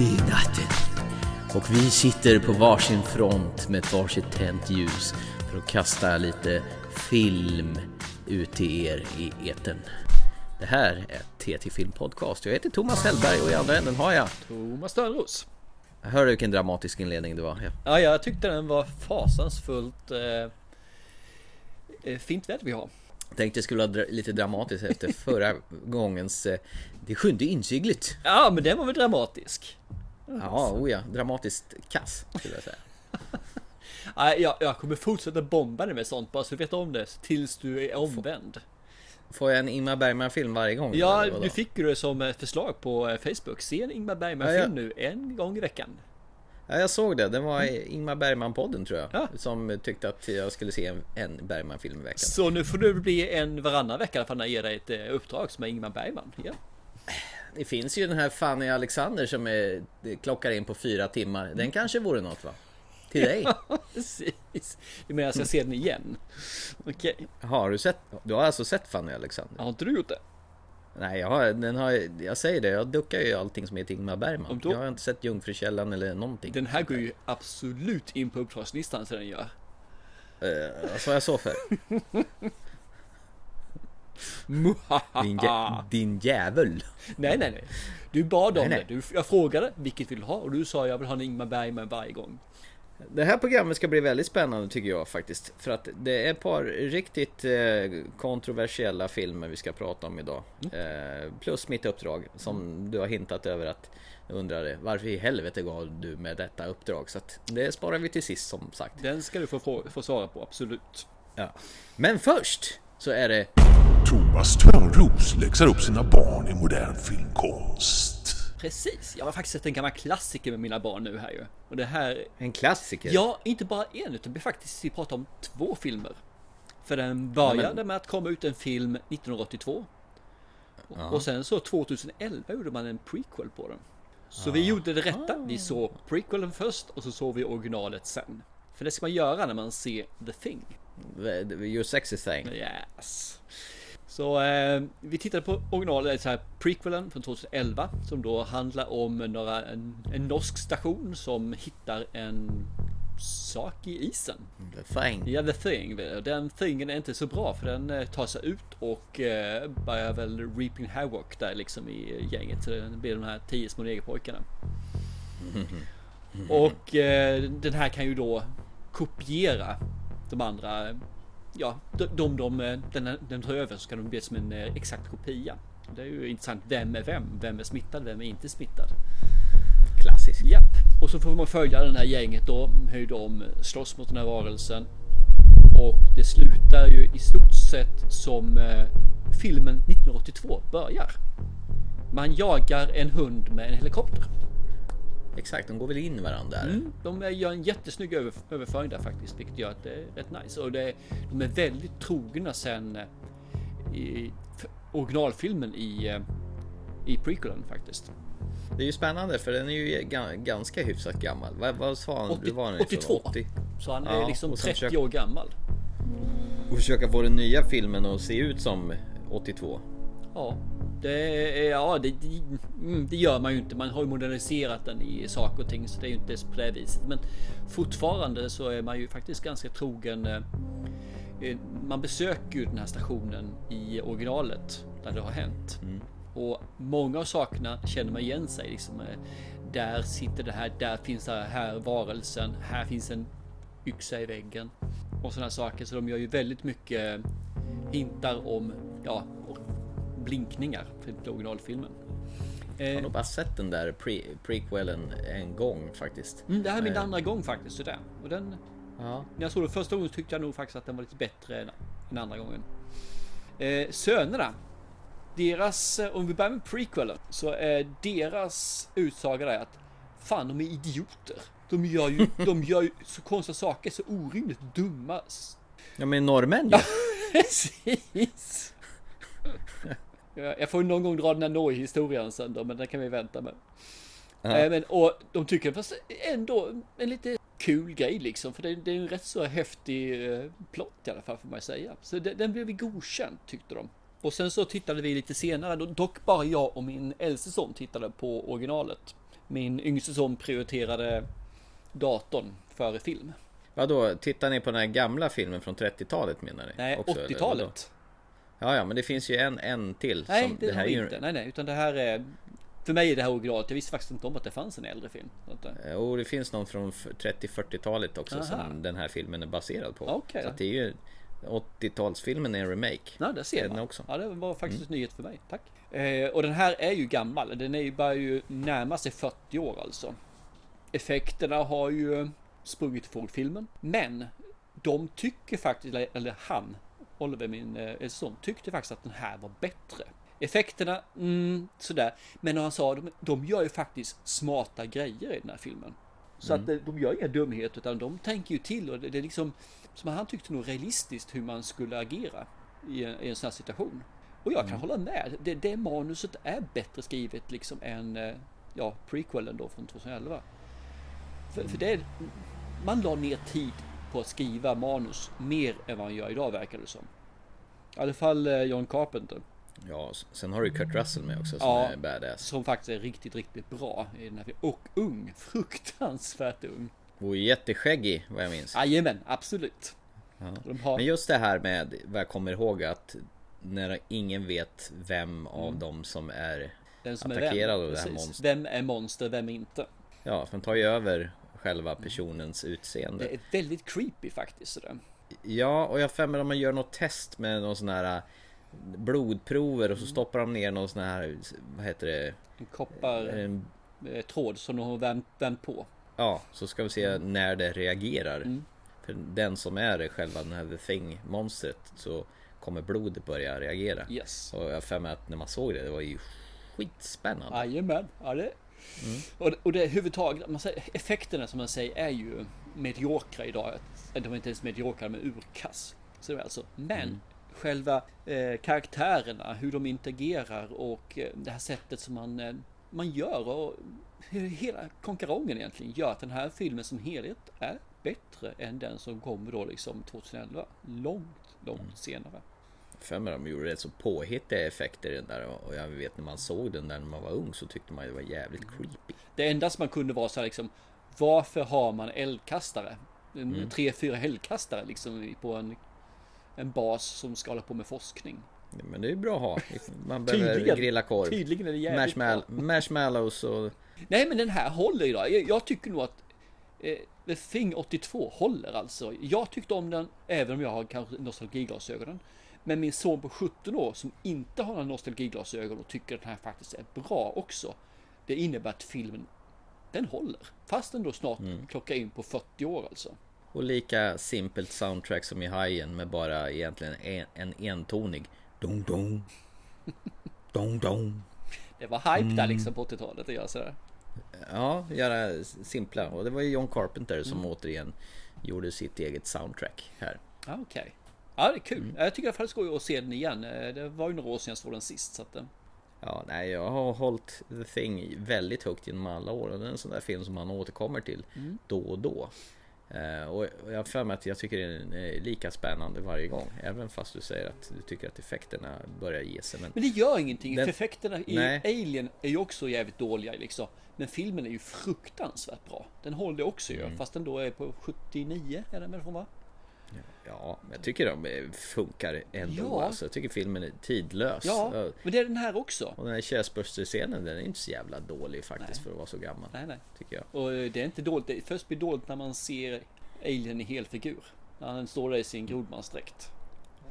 Ute i natten. Och vi sitter på varsin front med ett varsitt tänt ljus för att kasta lite film ut till er i eten. Det här är TT Film Podcast. Jag heter Thomas Hellberg och i andra änden har jag... Thomas Törnros. Hör du vilken dramatisk inledning det var? Ja. Ja, jag tyckte den var fasansfullt eh, eh, fint väder vi har. Tänkte det skulle vara dra- lite dramatiskt efter förra gångens eh, Det sjunde inseglet. Ja, men den var väl dramatisk. Ja, oh ja, dramatiskt kass skulle jag säga. Ja, jag, jag kommer fortsätta bomba dig med sånt bara så du vet om det tills du är omvänd. Får jag en Ingmar Bergman-film varje gång? Ja, du fick ju det som förslag på eh, Facebook. Se en Ingmar Bergman-film nu en gång i veckan. Ja, jag såg det. Det var i Ingmar Bergman-podden tror jag. Ja. Som tyckte att jag skulle se en, en Bergman-film i veckan. Så nu får du bli en varannan vecka i alla fall när jag ger dig ett eh, uppdrag som är Ingmar Bergman. Ja. Det finns ju den här Fanny Alexander som är, klockar in på fyra timmar. Den kanske vore något va? Till dig? Precis. Du menar jag ska se den igen? Okej, Har du sett? Du har alltså sett Fanny Alexander? har inte du gjort det? Nej, jag, har, den har, jag säger det. Jag duckar ju allting som heter Ingmar Bergman. då- Jag har inte sett Jungfrukällan eller någonting. Den här går ju absolut in på uppdragslistan så den gör. Uh, vad sa jag så för? Din, jä, din jävel. Nej, nej, nej. Du bad om Nej, nej. det. Du, jag frågade vilket vill du ha och du sa jag vill ha en Ingmar Bergman varje gång. Det här programmet ska bli väldigt spännande tycker jag faktiskt. För att det är ett par riktigt eh, kontroversiella filmer vi ska prata om idag. Eh, plus mitt uppdrag som du har hintat över att jag undrade varför i helvete gav du med detta uppdrag. Så att det sparar vi till sist som sagt. Den ska du få, få, få svara på, absolut. Ja. Men först så är det Thomas Törnros läxar upp sina barn i modern filmkonst. Precis, jag har faktiskt sett en gammal klassiker med mina barn nu här ju. Och det här, en klassiker. ja, inte bara en utan vi faktiskt vi pratar om två filmer. För den började Ja, men- med att komma ut en film 1982. Och sen så 2011 gjorde man en prequel på den. Så vi gjorde det rätta. Vi såg prequelen först och så såg vi originalet sen. För det ska man göra när man ser The Thing. Your sexy thing. Yes. Så eh, vi tittade på originalet, så här prequelen från 2011 som då handlar om några, en, en norsk station som hittar en sak i isen. The thing. Ja, the thing. Den thingen är inte så bra för den eh, tar sig ut och eh, börjar väl reaping havoc där liksom i gänget. Så det blir de här tio små negerpojkarna. Och eh, den här kan ju då kopiera de andra. Ja, de, de, eh, den, den tar över så kan de bli som en eh, exakt kopia. Det är ju intressant. Vem är vem? Vem är smittad? Vem är inte smittad? Klassisk. Japp, och så får man följa den här gänget då, hur de slåss mot den här varelsen. Och det slutar ju i stort sett som eh, filmen 1982 börjar. Man jagar en hund med en helikopter. Exakt, de går väl in i varandra där. Mm, de gör en jättesnygg över, överföring där faktiskt, vilket gör att det är rätt nice. Och det, de är väldigt trogna sen eh, i originalfilmen i, eh, i prequelen faktiskt. Det är ju spännande för den är ju ga- ganska hyfsat gammal. Vad, vad sa han? 80 Du var 82. 80. Så han är Ja, liksom och sen 30 försöker- år gammal. Och försöka få den nya filmen att se ut som 82. Ja, det, är, ja det, det, mm, det gör man ju inte. Man har ju moderniserat den i saker och ting så det är ju inte på det viset. Men fortfarande så är man ju faktiskt ganska trogen. eh, eh, Man besöker ju den här stationen i originalet där det har hänt. Och många av sakerna känner man igen sig. Liksom, eh, där sitter det här, där finns det här varelsen, här finns en yxa i väggen. Och sådana saker. Så de gör ju väldigt mycket hintar om, ja, blinkningar för originalfilmen. Jag har Eh, nog bara sett den där pre prequelen en gång faktiskt. mm, det här är min Eh, andra gång faktiskt. Så där. Och den, Ja. när jag såg den första gången tyckte jag nog faktiskt att den var lite bättre än, än andra gången. Eh, sönerna. Deras, eh, om vi börjar med prequelen, så är deras utsaga där att fan de är idioter. De gör ju, de gör ju så konstiga saker, så orimligt dumma. ja men norrmän ju. Precis. Ja, Jag får någon gång dra den här Norge-historien sen då, men det kan vi vänta med. Eh, Men, och de tycker fast ändå en lite kul grej liksom, för det, det är en rätt så häftig eh, plott i alla fall får man säga. Så den, den blev vi godkänd tyckte de. Och sen så tittade vi lite senare, dock bara jag och min äldste son tittade på originalet. Min yngste son prioriterade datorn före film. Vadå, tittar ni på den här gamla filmen från 30-talet menar ni? Nej, Också, eller vadå? 80-talet. Ja, ja, men det finns ju en, en till. Nej, som, det, här har är ju- inte. Nej, nej, utan det här är... För mig är det här originalet. Jag visste faktiskt inte om att det fanns en äldre film. Så att, eh, Jo, det finns någon från f- 30-40-talet också Aha. som den här filmen är baserad på. Okej Så då. att det är ju 80-talsfilmen är en remake. Ja, där ser man. också. Ja, det var faktiskt nyhet för mig. Tack. Eh, och den här är ju gammal. Den är ju bara ju närma sig 40 år alltså. Effekterna har ju sprungit ifrån filmen. Men de tycker faktiskt, eller han, Oliver, min eh, son, tyckte faktiskt att den här var bättre. Effekterna, mm, sådär. Men han sa, de, de gör ju faktiskt smarta grejer i den här filmen. Så att eh, de gör inga dumheter utan de tänker ju till och det, är liksom som han tyckte nog realistiskt hur man skulle agera i en, i en sån här situation. Och jag kan hålla med. Det, det manuset är bättre skrivet liksom än eh, ja, prequelen då från 2011. För, för det man la ner tid på att skriva manus mer än vad man gör idag verkar det som. I alla fall eh, John Carpenter. Ja, sen har du Kurt Russell med också som Ja. är badass. Som faktiskt är riktigt, riktigt bra i den här filmen. Och ung. Fruktansvärt ung. Och jätteskäggig vad jag minns. Jajamän, absolut. De har... Men just det här med vad jag kommer ihåg att när ingen vet vem av Mm. dem som är Den som är attackerad vem. av det här monstret. Vem är monster, vem är inte? Ja, för de tar ju över själva personens utseende. Det är väldigt creepy faktiskt. Sådär. Ja, och jag mig att man gör något test med någon sån här äh, blodprover och så stoppar de ner någon sån här, vad heter det? En koppar En, eh, tråd som de har vänt, vänt på. ja, så ska vi se när det reagerar. Mm. För den som är själva den här The Thing monstret så kommer blodet börja reagera. Yes. Och jag för mig att när man såg det, det var ju skitspännande. Jajamän. Ja, det... Och, och det man säger, effekterna som man säger är ju mediokra idag. De är inte ens mediokra, men urkass. Så det är alltså. Men själva eh, karaktärerna, hur de interagerar och eh, det här sättet som man, eh, man gör och hur hela konkarongen egentligen gör att den här filmen som helhet är bättre än den som kommer då liksom 2011. Långt, långt senare. För mig de gjorde rätt så påhittiga effekter i den där och jag vet när man såg den där när man var ung så tyckte man det var jävligt creepy. Det enda som man kunde vara så här liksom Varför har man eldkastare? En Tre, fyra eldkastare liksom på en En bas som ska hålla på med forskning. Men det är ju bra att ha. Man behöver Tydligen. grilla korv. Tydligen är det jävligt Marshmall- bra. marshmallows och... Nej men den här håller idag. Jag, jag tycker nog att eh, The Thing 82 håller alltså. Jag tyckte om den även om jag har kanske nostalgiglasögonen. Men min son på 17 år som inte har några nostalgiglasögon och tycker att den här faktiskt är bra också. Det innebär att filmen den håller. Fast den då snart klockar in på 40 år alltså. Och lika simpelt soundtrack som i Hajen med bara egentligen en, en entonig dong dong dong dong Det var hype där liksom på 80-talet att göra sådär. Ja, göra simpla och det var ju John Carpenter som återigen gjorde sitt eget soundtrack här. Ja, okej. Ja, det är kul. Jag tycker i alla fall det ska att se den igen. Eh, Det var ju några år sedan jag såg den sist. Så att, eh, Ja, nej, jag har hållit The Thing väldigt högt genom alla år det är en sån där film som man återkommer till då och då. Eh, och jag har för mig att jag tycker den är lika spännande varje gång. Även fast du säger att du tycker att effekterna börjar ge sig. Men Men det gör ingenting. Den- effekterna i Nej. Alien är ju också jävligt dåliga liksom. Men filmen är ju fruktansvärt bra. Den håller också Mm. ju. Fast den då är på 79 är den väl från va? Ja, jag tycker de funkar ändå. Ja. Alltså, jag tycker filmen är tidlös. Ja, men det är den här också. Och den här Chestburster-scenen den är inte så jävla dålig faktiskt för att vara så gammal. Nej, nej. Tycker jag. Och eh, det är inte dåligt. Det först blir dåligt när man ser Alien i helfigur. När han står där i sin grodmansdräkt.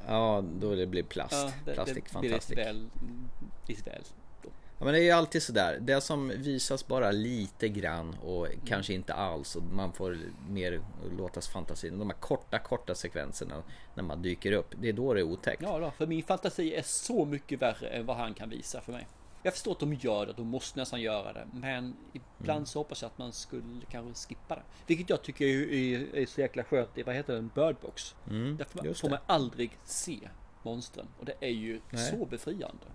Ja, då det blir plast. Ja, det, det blir lite väl, lite väl. Ja, men det är ju alltid sådär. Det som visas bara lite grann och kanske inte alls och man får mer låtas fantasin. De här korta, korta sekvenserna när man dyker upp. Det är då det är otäckt. Ja, då, för min fantasi är så mycket värre än vad han kan visa för mig. Jag förstår att de gör det, de måste nästan göra det. Men ibland Mm. så hoppas jag att man skulle kanske skippa det. Vilket jag tycker är, är, är så jäkla skönt i, vad heter den, Birdbox. Därför Mm, just får det. man aldrig se monstren. Och det är ju Nej. så befriande.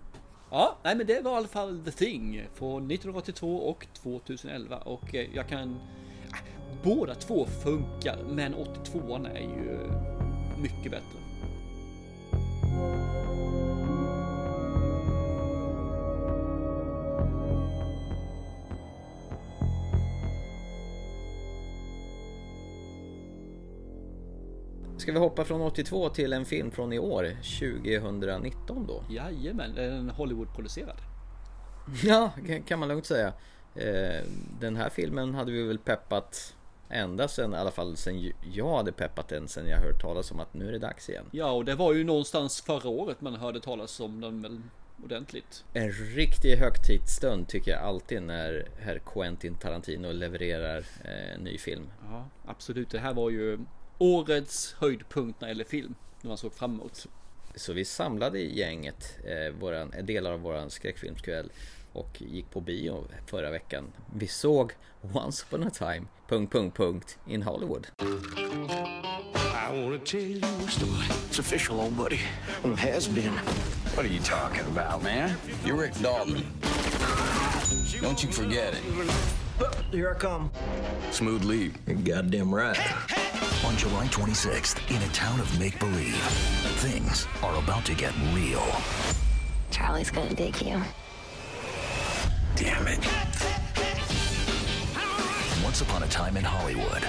Ja, nej men det var i alla fall The Thing från 1982 och 2011. Och eh, jag kan... Äh, båda två funkar, men 82an är ju mycket bättre. Ska vi hoppa från 82 till en film från i år, 2019 då? Jajamän, en Hollywood-producerad. Ja, kan man lugnt säga. Eh, den här filmen hade vi väl peppat ända sen, i alla fall sen jag hade peppat den sen jag hört talas om att nu är det dags igen. Ja, och det var ju någonstans förra året man hörde talas om den väl ordentligt. En riktig högtidsstund tycker jag alltid när herr Quentin Tarantino levererar eh, en ny film. Ja, absolut. Det här var ju årets höjdpunkt när det gäller film. När man såg fram emot. Så vi samlade i gänget eh, våran, delar av våran skräckfilmskväll och gick på bio förra veckan. Vi såg Once upon a time... Punkt, punkt, punkt, in Hollywood. I wanna tell you a story. It's official, old buddy. Well, it has been. What are you talking about, man? You're Rick Dalton. Don't you forget it. Here I come. Smooth lead. You're goddamn right. On July 26th, in a town of make-believe, things are about to get real. Charlie's gonna dig you. Damn it. Once upon a time in Hollywood.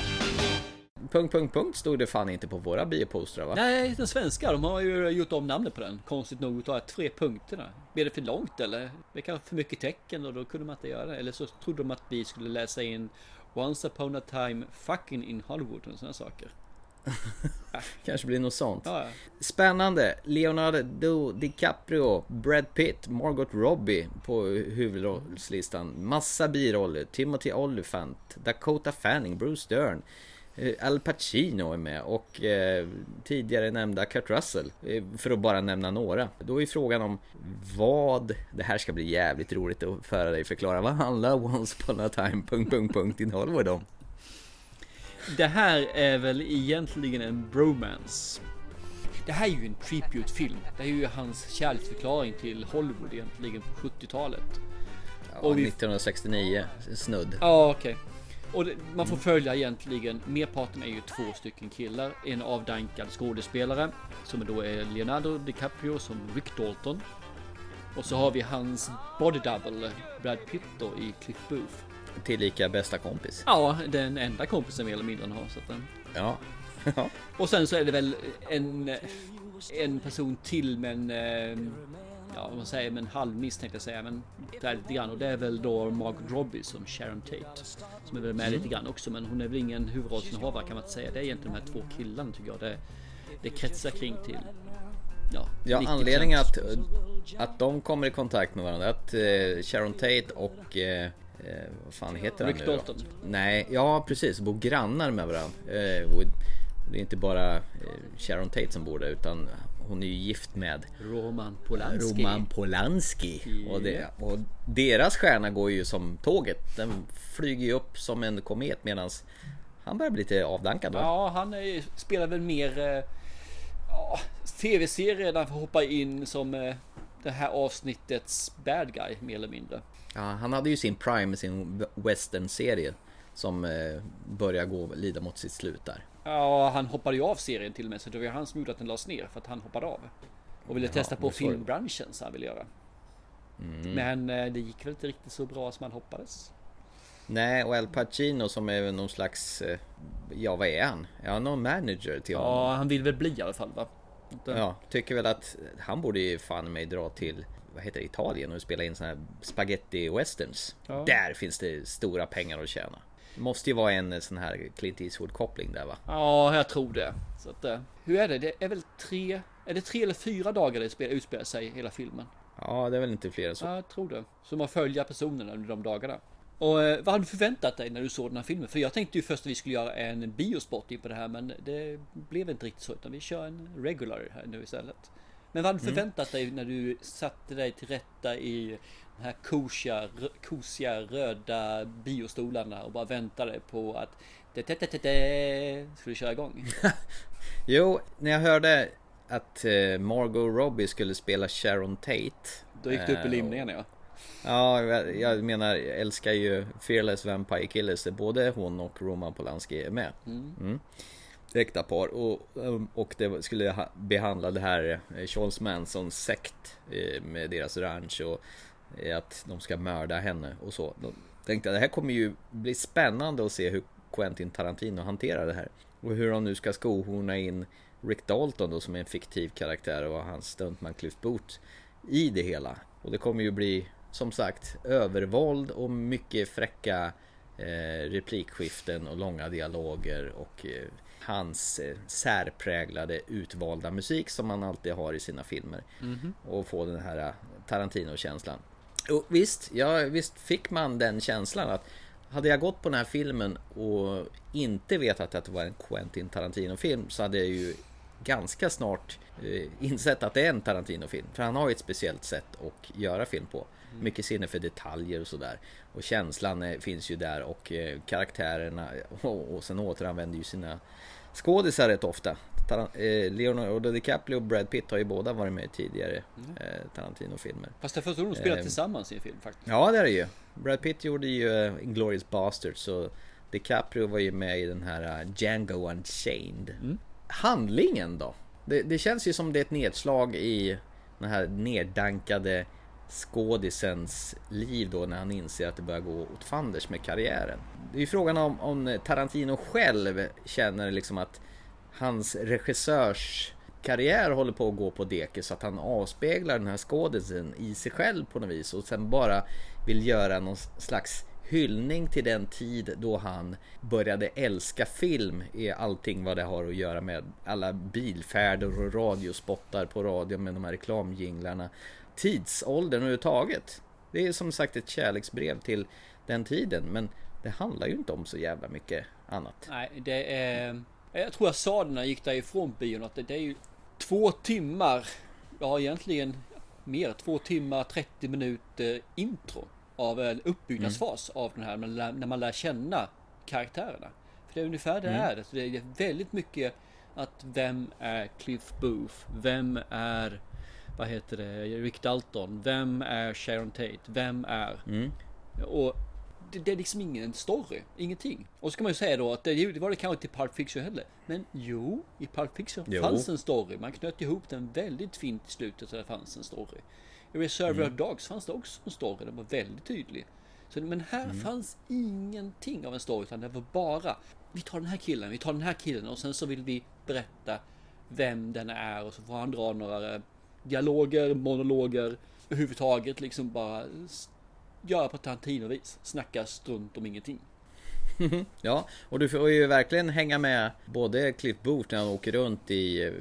Punkt, punkt, punkt stod det fan inte på våra biopostrar va? Nej, den svenska. De har ju gjort om namnet på den. Konstigt nog utav tre punkterna. Blev det för långt eller? Det kanske för mycket tecken och då kunde man inte göra det. Eller så trodde de att vi skulle läsa in Once upon a time fucking in Hollywood och sådana saker. Kanske blir något sånt. Ja, ja. Spännande. Leonardo DiCaprio, Brad Pitt, Margot Robbie på huvudrollslistan. Massa biroller. Timothy Olyphant, Dakota Fanning, Bruce Dern. Eh, Al Pacino är med och eh, tidigare nämnda Kurt Russell eh, För att bara nämna några Då är frågan om vad Det här ska bli jävligt roligt att föra dig förklara Vad handlar Once upon a time... Punkt, punkt, punkt, in Hollywood om? Det här är väl egentligen en bromance. Det här är ju en tribute-film. Det är ju hans kärleksförklaring till Hollywood egentligen på 70-talet. Ja, vi... 1969 snudd. Ja, okej. Okay. Och det, man får följa egentligen, merparten är ju två stycken killar. En avdankad skådespelare som då är Leonardo DiCaprio som Rick Dalton. Och så har vi hans body double, Brad Pitt då i Cliff Booth. Tillika bästa kompis. Ja, den enda kompisen mer eller mindre han har. Så den... Ja. och sen så är det väl en, en person till men ja, vad man säger, men halvmiss tänkte jag säga, men det är lite grann och det är väl då Margot Robbie som Sharon Tate som är väl med mm. lite grann också, men hon är väl ingen huvudrollsinnehavare kan man inte säga. Det är egentligen de här två killarna tycker jag. Det, det kretsar kring till. Ja, ja anledningen att, att de kommer i kontakt med varandra, att eh, Sharon Tate och eh, Eh, vad fan heter Rick han nu Dalton. Nej, ja precis, bor grannar med varandra. Eh, det är inte bara eh, Sharon Tate som bor där utan hon är ju gift med Roman Polanski. Roman Polanski. Yeah. Och, det, och deras stjärna går ju som tåget. Den flyger ju upp som en komet medan han börjar bli lite avdankad va? Ja, han är, spelar väl mer eh, tv-serier där han får hoppa in som eh, det här avsnittets bad guy mer eller mindre. Ja, han hade ju sin prime sin western-serie som eh, börjar gå lida mot sitt slut där. Ja, han hoppade ju av serien till och med så det var han som gjorde att den lades ner för att han hoppade av. Och ville ja, testa på filmbranschen så han ville göra. Mm. Men eh, det gick väl inte riktigt så bra som man hoppades. Nej, och Al Pacino som är någon slags, eh, ja vad är han? Är han någon manager till honom? Ja, han vill väl bli i alla fall va? Ja, tycker väl att han borde ju fan mig dra till vad heter det, Italien och spela in såna här spaghetti westerns. Ja. Där finns det stora pengar att tjäna. Det måste ju vara en sån här Clint Eastwood koppling där va? Ja, jag tror det. Så att, eh, hur är det? Det är väl tre, är det tre eller fyra dagar det utspelar sig hela filmen? Ja, det är väl inte fler än så. Ja, jag tror det. Så man följer personerna under de dagarna. Och eh, vad hade du förväntat dig när du såg den här filmen? För jag tänkte ju först att vi skulle göra en biospot på det här men det blev inte riktigt så utan vi kör en regular här nu istället. Men vad hade du mm. förväntat dig när du satte dig till rätta i de här kosiga, kosiga röda biostolarna och bara väntade på att det, skulle köra igång? jo, när jag hörde att eh, Margot Robbie skulle spela Sharon Tate. Då gick det upp i limningen ja. Ja, jag menar, jag älskar ju Fearless Vampire Killers där både hon och Roman Polanski är med. Mm. Mm. Äkta par och, um, och det skulle behandla det här eh, Charles Mansons sekt eh, med deras ranch och eh, att de ska mörda henne och så. De tänkte att det här kommer ju bli spännande att se hur Quentin Tarantino hanterar det här. Och hur de nu ska skohorna in Rick Dalton då som är en fiktiv karaktär och hans stuntman Cliff Booth i det hela. Och det kommer ju bli som sagt övervåld och mycket fräcka eh, replikskiften och långa dialoger och eh, hans eh, särpräglade utvalda musik som man alltid har i sina filmer. Mhm. Och få den här eh, Tarantino-känslan. Och visst, ja, visst fick man den känslan att hade jag gått på den här filmen och inte vetat att det var en Quentin Tarantino-film så hade jag ju ganska snart eh, insett att det är en Tarantino-film. För han har ju ett speciellt sätt att göra film på. Mycket sinne för detaljer och sådär. Och känslan eh, finns ju där och eh, karaktärerna och, och sen återanvänder ju sina skådisar rätt ofta. Eh, Leonardo DiCaprio och Brad Pitt har ju båda varit med i tidigare eh, Tarantino-filmer. Fast jag förstår att de spelar Ehm. tillsammans i en film faktiskt. Ja, det är det ju. Brad Pitt gjorde ju Inglourious Basterds så DiCaprio var ju med i den här eh, Django Unchained. Mm. Handlingen då? Det, det känns ju som det är ett nedslag i den här neddankade skådisens liv då när han inser att det börjar gå åt fanders med karriären. Det är ju frågan om, om Tarantino själv känner liksom att hans regissörs karriär håller på att gå på dekis så att han avspeglar den här skådisen i sig själv på något vis och sen bara vill göra någon slags hyllning till den tid då han började älska film i allting vad det har att göra med alla bilfärder och radiospottar på radio med de här reklamjinglarna. Tidsåldern överhuvudtaget. Det är som sagt ett kärleksbrev till den tiden men det handlar ju inte om så jävla mycket annat. Nej, det är... Jag tror jag sa det när jag gick därifrån bion att det, det är ju två timmar, ja egentligen mer, två timmar 30 minuter intro av en uppbyggnadsfas av den här, när man lär- känna karaktärerna. För det är ungefär det är. Så det är väldigt mycket att vem är Cliff Booth? Vem är, vad heter det, Rick Dalton? Vem är Sharon Tate? Vem är... Mm. Och det, det är liksom ingen story, ingenting. Och så kan man ju säga då att det, det var det kanske inte i Pulp Fiction heller. Men jo, i Pulp Fiction Jo. fanns en story. Man knöt ihop den väldigt fint i slutet så det fanns en story. I Reservoir Dogs fanns det också en story, den var väldigt tydlig. Så, men här fanns ingenting av en story utan det var bara Vi tar den här killen, vi tar den här killen och sen så vill vi berätta vem den är och så får han dra några dialoger, monologer överhuvudtaget liksom bara göra på Tarantino-vis. Snacka strunt om ingenting. Ja, och du får ju verkligen hänga med både Cliff Booth när han åker runt i,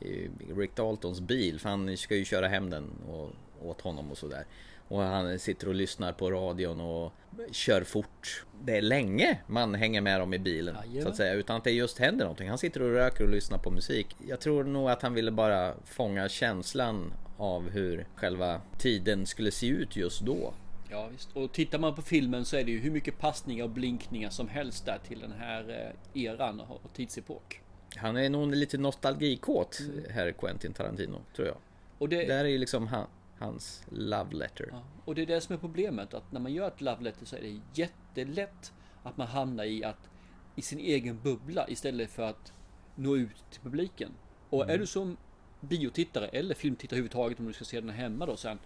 i Rick Daltons bil. För han ska ju köra hem den och, åt honom och sådär. Och han sitter och lyssnar på radion och kör fort. Det är länge man hänger med dem i bilen Jajamän. så att säga. Utan att det just händer någonting. Han sitter och röker och lyssnar på musik. Jag tror nog att han ville bara fånga känslan av hur själva tiden skulle se ut just då. Ja visst. Och tittar man på filmen så är det ju hur mycket passningar och blinkningar som helst där till den här eh, eran och tidsepok. Han är nog lite nostalgikåt, herr Quentin Tarantino, tror jag. Och det, här är ju liksom han, hans love letter. Ja, och det är det som är problemet. Att när man gör ett love letter så är det jättelätt att man hamnar i att i sin egen bubbla istället för att nå ut till publiken. Och är du som biotittare eller filmtittare överhuvudtaget om du ska se den hemma då sen.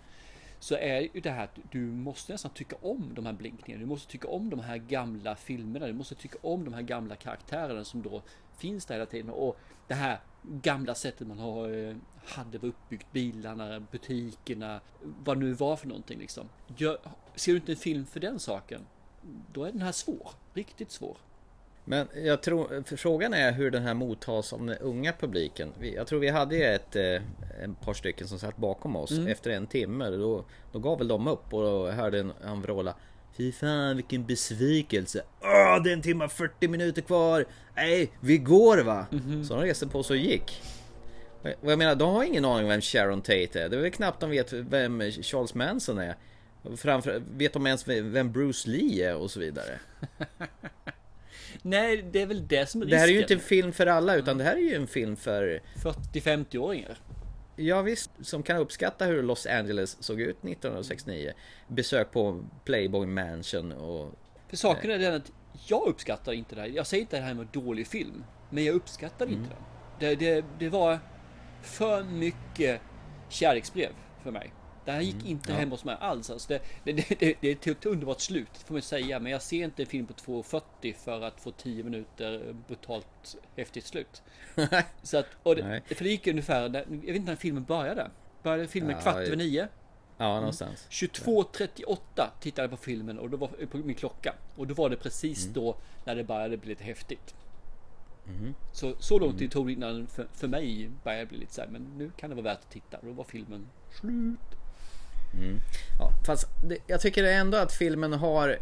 Så är ju det här att du måste nästan tycka om de här blinkningarna. Du måste tycka om de här gamla filmerna. Du måste tycka om de här gamla karaktärerna som då finns där hela tiden. Och det här gamla sättet man har, eh, hade var uppbyggt. Bilarna, butikerna, vad nu var för någonting liksom. Gör, ser du inte en film för den saken, då är den här svår. Riktigt svår. Men jag tror, frågan är hur den här mottas av den unga publiken. Jag tror vi hade ju ett, eh, ett par stycken som satt bakom oss efter en timme. Då, då gav väl de upp och hörde en- han vråla Fy fan vilken besvikelse. Åh, det är en timme och 40 minuter kvar. Nej, vi går va. Så de reste på sig och gick. Och jag menar, de har ingen aning om vem Sharon Tate är. Det är väl knappt de vet vem Charles Manson är. Framför, vet de ens vem Bruce Lee är och så vidare. Nej, det är väl det som är risken. Det här är ju inte en film för alla utan det här är ju en film för 40-50-åringar. Ja visst, som kan uppskatta hur Los Angeles såg ut 1969 Besök på Playboy Mansion och För saken är den att jag uppskattar inte det här. Jag säger inte att det här med en dålig film. Men jag uppskattar inte den. Det, det, det var för mycket kärleksbrev för mig. Det här gick inte hem hos mig alls. Alltså det, det, det, det, är ett underbart slut, får man säga. Men jag ser inte en film på 2.40 för att få 10 minuter brutalt häftigt slut. Så att, och det, för det gick ungefär, jag vet inte när filmen började. Började filmen Ja, kvart över nio? Ja, någonstans. 22.38 tittade jag på filmen och då var på min klocka. Och då var det precis då när det började bli lite häftigt. Så, så lång tid tog det innan för, för mig började bli lite så här, men nu kan det vara värt att titta. Och då var filmen slut. Ja, fast det, jag tycker ändå att filmen har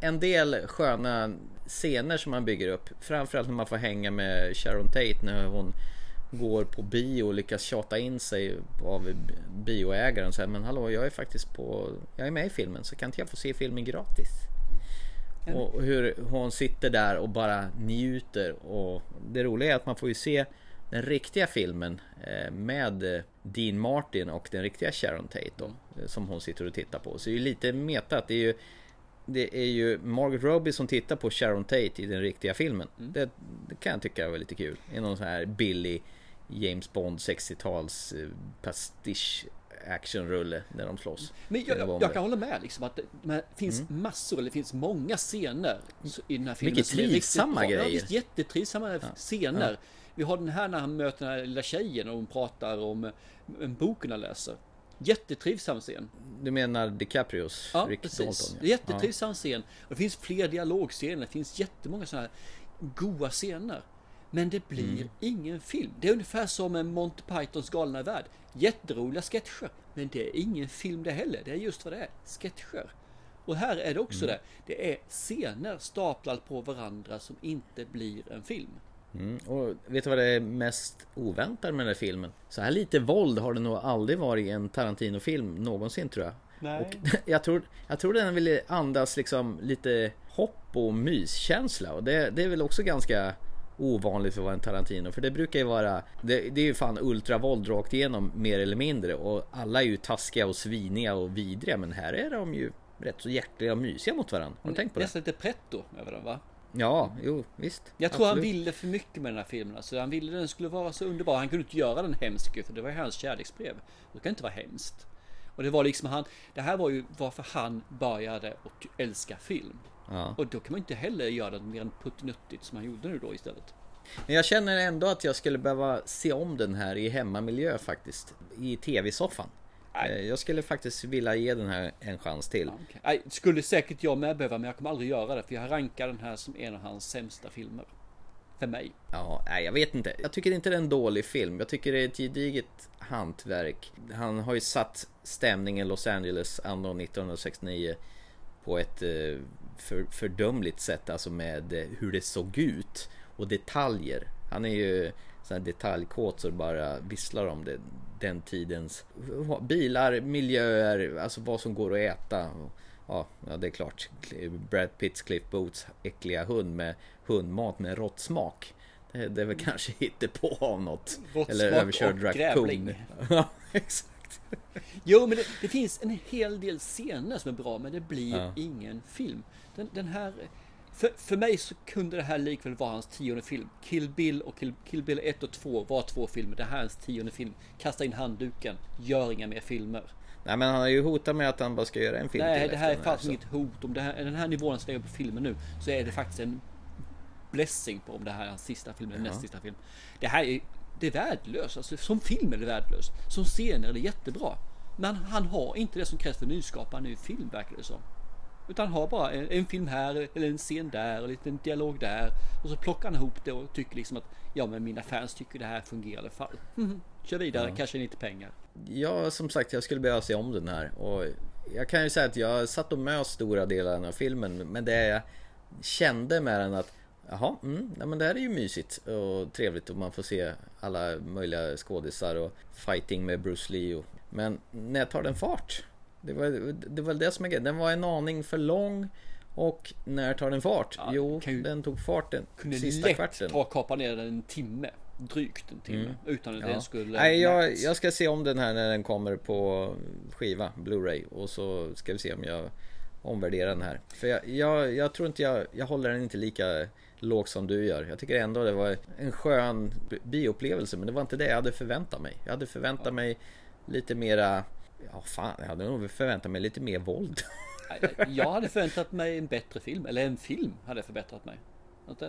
en del sköna scener som man bygger upp. Framförallt när man får hänga med Sharon Tate när hon går på bio och lyckas tjata in sig av bioägaren. Så här, men hallå, jag är faktiskt på... Jag är med i filmen så kan inte jag få se filmen gratis? Och hur hon sitter där och bara njuter. Och det roliga är att man får ju se den riktiga filmen eh, med eh, Dean Martin och den riktiga Sharon Tate då, eh, som hon sitter och tittar på. Så det är ju lite metat. Det är ju, det är ju Margaret Robbie som tittar på Sharon Tate i den riktiga filmen. Det, det kan jag tycka var lite kul. I någon sån här billig James Bond 60-tals eh, pastisch actionrulle när de slåss. Men med jag, jag, jag kan hålla med liksom att det men finns massor, eller det finns många scener så- i den här filmen. Mycket trivsamma bra. Ja, grejer. visst, jättetrivsamma scener. Vi har den här när han möter den här lilla tjejen och hon pratar om eh, en boken han läser. Jättetrivsam scen. Du menar DiCaprios Ja, Rick precis. Dalton? Är Jättetrivsam scen. Och det finns fler dialogscener. Det finns jättemånga sådana här goa scener. Men det blir Mm. ingen film. Det är ungefär som en Monty Pythons galna värld. Jätteroliga sketcher. Men det är ingen film det heller. Det är just vad det är. Sketcher. Och här är det också Mm. det. Det är scener staplade på varandra som inte blir en film. Mm. Och vet du vad det är mest oväntade med den här filmen? Så här lite våld har det nog aldrig varit i en Tarantino-film någonsin tror jag. Nej. Och jag tror, jag tror den vill andas liksom lite hopp och myskänsla och det, det är väl också ganska ovanligt för att vara en Tarantino för det brukar ju vara det, det är ju fan ultravåld rakt igenom mer eller mindre och alla är ju taskiga och sviniga och vidriga men här är de ju rätt så hjärtliga och mysiga mot varandra. Har du tänkt på det? Nästan lite pretto över den va? Ja, jo visst. Jag tror han ville för mycket med den här filmen. Alltså, han ville den skulle vara så underbar. Han kunde inte göra den hemsk för det var ju hans kärleksbrev. Det kan inte vara hemskt. Och det var liksom han. Det här var ju varför han började och älska film. Ja. Och då kan man inte heller göra det mer än puttinuttigt som han gjorde nu då istället. Men jag känner ändå att jag skulle behöva se om den här i hemmamiljö faktiskt. I tv-soffan. Nej. Eh, Jag skulle faktiskt vilja ge den här en chans till. Okay. Nej, skulle säkert jag med behöva, men jag kommer aldrig göra det. För jag rankar den här som en av hans sämsta filmer. För mig. Ja, nej, jag vet inte. Jag tycker inte det är en dålig film. Jag tycker det är ett gediget hantverk. Han har ju satt stämningen Los Angeles anno 1969 på ett eh, för, fördömligt sätt. Alltså med eh, hur det såg ut och detaljer. Han är ju sån här detaljkåt så det bara visslar om det. Den tidens bilar, miljöer, alltså vad som går att äta. Ja, ja det är klart. Brad Pitts Cliff Boots äckliga hund med hundmat med råttsmak. Det, det är väl kanske inte på av något. Råttsmak Eller överkörd och grävling. Ja, exakt. Jo, men det, det finns en hel del scener som är bra, men det blir Ja. ingen film. Den, den här... För, för mig så kunde det här likväl vara hans tionde film. Kill Bill och Kill, Kill Bill 1 och 2 var två filmer. Det här är hans tionde film. Kasta in handduken. Gör inga mer filmer. Nej men han har ju hotat med att han bara ska göra en film Nej, till det här är faktiskt inget hot. Om det här, den här nivån han lägger på filmen nu så är det faktiskt en blessing på om det här är hans sista film eller näst sista film. Det här är, det är värdelöst. Alltså, som film är det värdelöst. Som scener är det jättebra. Men han har inte det som krävs för nyskapa en ny film verkar det som. Utan har bara en, en film här eller en scen där och en liten dialog där. Och så plockar han ihop det och tycker liksom att ja men mina fans tycker det här fungerar i alla fall. Mhm. Kör vidare, kanske lite pengar. Ja, som sagt, jag skulle behöva se om den här. Och jag kan ju säga att jag satt och mös stora delar av filmen. Men det jag kände med den att Jaha, mm, nej, men det här är ju mysigt och trevligt och man får se alla möjliga skådisar och fighting med Bruce Lee. Och, men när tar den fart? Det var, det var det som är grejen. Den var en aning för lång och när tar den fart? Ja, jo, ju- den tog farten Kunde sista lätt kvarten. ta kapa ner den en timme. Drygt en timme. Utan att Ja. den skulle... Nej, jag, jag ska se om den här när den kommer på skiva, Blu-ray och så ska vi se om jag omvärderar den här. För jag, jag, jag tror inte jag, jag håller den inte lika lågt som du gör. Jag tycker ändå det var en skön bioupplevelse men det var inte det jag hade förväntat mig. Jag hade förväntat mig lite mera Ja, fan, jag hade nog förväntat mig lite mer våld. Jag hade förväntat mig en bättre film, eller en film hade förbättrat mig.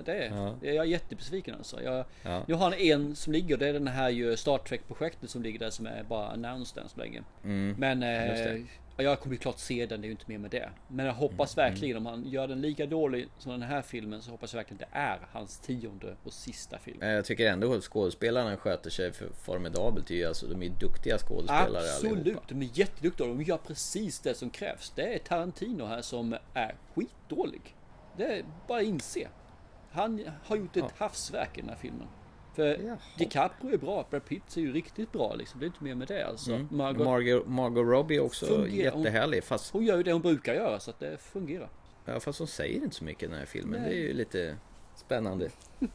Det, är, Ja. Jag är jättebesviken alltså. Jag, Ja. jag har en som ligger, det är den här ju Star Trek projektet som ligger där som är bara announced än så länge. Men Mm, just eh, jag kommer ju klart se den, det är ju inte mer med det. Men jag hoppas Mm, verkligen om han gör den lika dålig som den här filmen så hoppas jag verkligen det är hans tionde och sista film. Men Jag tycker ändå att skådespelarna sköter sig för formidabelt. Ju Alltså, de är ju duktiga skådespelare Absolut, allihopa. de är jätteduktiga de gör precis det som krävs. Det är Tarantino här som är skitdålig. Det är bara att inse. Han har gjort ett Ja. havsverk i den här filmen. För Jaha. DiCaprio är bra, Brad Pitt är ju riktigt bra liksom. Det är inte mer med det alltså. Mm. Margot, Margot, Margot Robbie är också Fungerar. Jättehärlig. Fast, hon gör ju det hon brukar göra så att det fungerar. ja, fast hon säger inte så mycket i den här filmen. Nej. Det är ju lite spännande.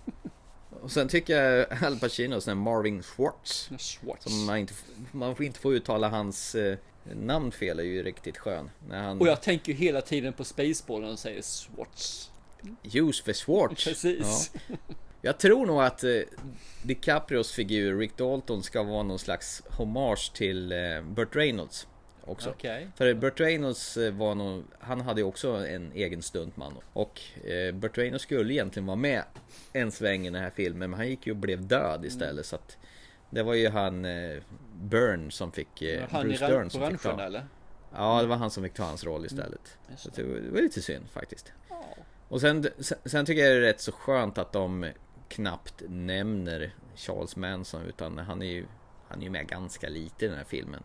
Och sen tycker jag Al Pacino, sån här Marvin Schwartz. Schwartz. Som man inte, man får inte få uttala hans eh, namn fel är ju riktigt skön. När han... Och jag tänker ju hela tiden på Spaceballen och säger Schwartz. Use for Schwartz. Precis. Ja. Jag tror nog att eh, DiCaprios figur Rick Dalton ska vara någon slags hommage till eh, Burt Reynolds också. Okej. För Burt Reynolds eh, var nog, han hade ju också en egen stuntman. Och eh, Burt Reynolds skulle egentligen vara med en sväng i den här filmen men han gick ju och blev död istället så att Det var ju han eh, Byrne som fick, eh, Han Bruce Dern som fick ta eller? Ja det var han som fick ta hans roll istället. Så det var, det var lite synd faktiskt. Och sen, sen, sen tycker jag det är rätt så skönt att de knappt nämner Charles Manson utan han är ju Han är ju med ganska lite i den här filmen.